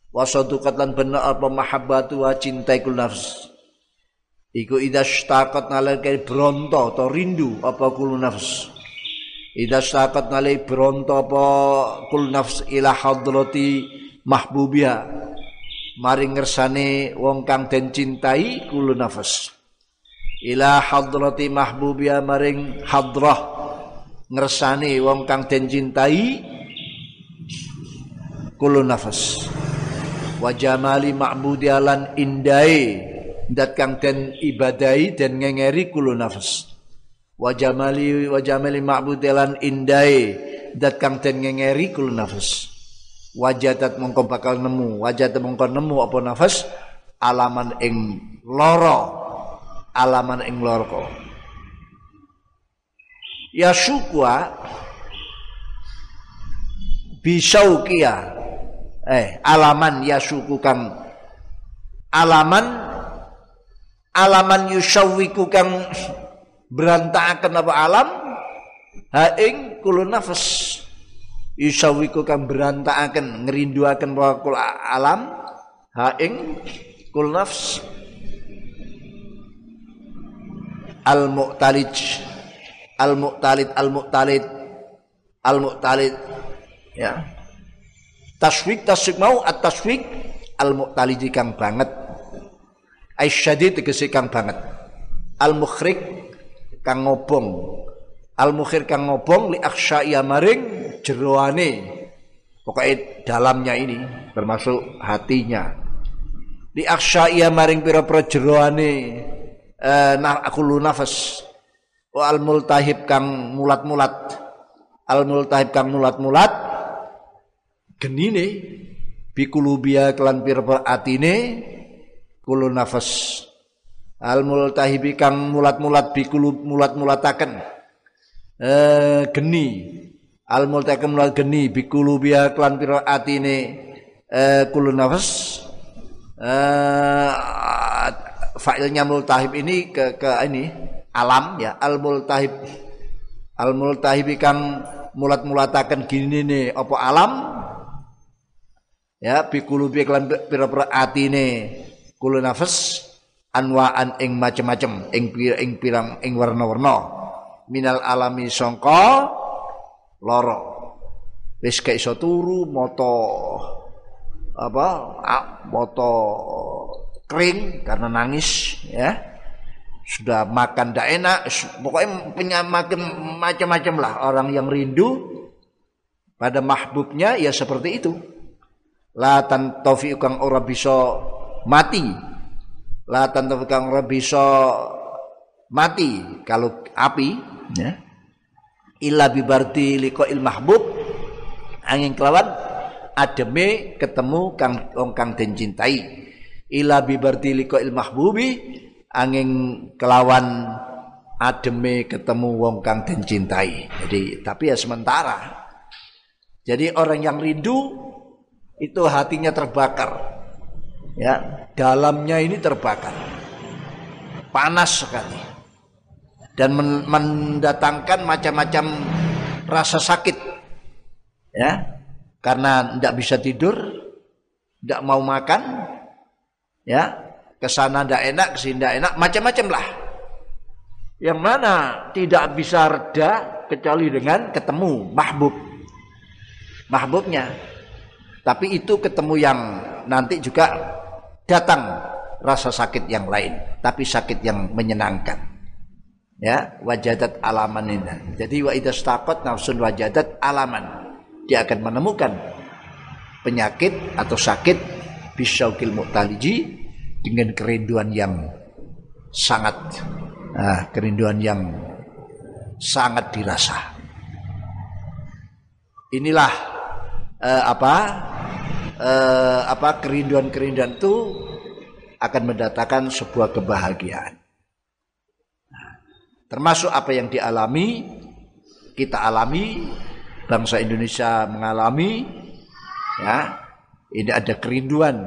Wasadukat lan bener apa mahabbatu wa cintai kulu nafas. Iku idza shtaqat nalika bronto atau rindu apa kulu nafas. Idza shtaqat nalika bronto apa kulu nafas ila hadrati mahbubia. Mari ngersane wong kang den cintai kulu nafas. Ila hadrati mahbubia maring hadrah ngersani wong kang den cintai kullu nafas. Wa jamali ma'budi alan indai dat kang den ibadai dan ngengeri kullu nafas. Wa jamali wa jamali ma'budi alan indai dat kang den ngengeri kullu nafas. Wajadat mongko bakal nemu wajadat mongko nemu apa nafas? Alaman ing loro alaman ing loro ya syukwa bisaukia. Eh alaman ya suku kang alaman alaman yusawiku kang berantakan apa alam ha ing kulo nafas. Yusawiku kang berantakan ngerinduaken bahwa alam ha ing kulo nafas. Al mu'talij al mu'talid al mu'talid al mu'talid ya. Taswik taswik mau at taswik al mu'talid kang banget. Ai syadid tegese kang banget. Al mukhrik kang ngobong. Al mukhir kang ngobong li akhsya maring jeroane. Pokoknya dalamnya ini termasuk hatinya. Li akhsya maring pira-pira jeroane. Eh, nah aku nafas wa al multahib kang mulat-mulat. Al multahib kang mulat-mulat. Genine bikulubia kelan pir atine kulo nafas. Al multahib kang mulat-mulat bikulub mulat-mulataken. Eh, geni. Al multahib mulat geni bikulubia kelan pir atine eh, kulo nafas. Eh, fa'ilnya multahib ini ke ke ini alam ya al multahib al multahib kang mulat-mulataken gini nih apa alam? Ya bi kulubi kelan pira-pira atine. Kulo nafas anwaan ing macem-macem ing ing pirang ing warna-warna. Minal alami sangka loro. Wis gak iso turu moto apa moto kering karena nangis ya sudah makan tidak enak, pokoknya punya makan macam-macam lah orang yang rindu pada mahbubnya ya seperti itu. La tantofi kang ora bisa mati. La tantofi kang ora bisa mati kalau api ya. Illa liko il mahbub angin kelawan ademe ketemu kang kang den cintai. Illa liko il mahbubi angin kelawan ademe ketemu wong kang den cintai. Jadi tapi ya sementara. Jadi orang yang rindu itu hatinya terbakar. Ya, dalamnya ini terbakar. Panas sekali. Dan mendatangkan macam-macam rasa sakit. Ya. Karena tidak bisa tidur, tidak mau makan, ya, ke sana ndak enak, ke sini ndak enak, macam-macam lah. Yang mana tidak bisa reda kecuali dengan ketemu mahbub. Mahbubnya. Tapi itu ketemu yang nanti juga datang rasa sakit yang lain, tapi sakit yang menyenangkan. Ya, wajadat alaman ini. Jadi wa idastaqat nafsun wajadat alaman. Dia akan menemukan penyakit atau sakit bisaukil mu'taliji dengan kerinduan yang sangat nah, kerinduan yang sangat dirasa. Inilah eh, apa eh, apa kerinduan-kerinduan itu akan mendatangkan sebuah kebahagiaan. Nah, termasuk apa yang dialami kita alami bangsa Indonesia mengalami ya ini ada kerinduan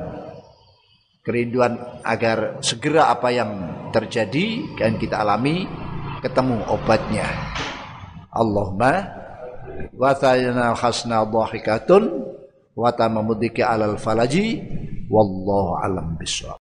kerinduan agar segera apa yang terjadi dan kita alami ketemu obatnya. Allahumma wa ta'ala khasna dhahikatun wa tamamudika alal falaji wallahu alam bisawab.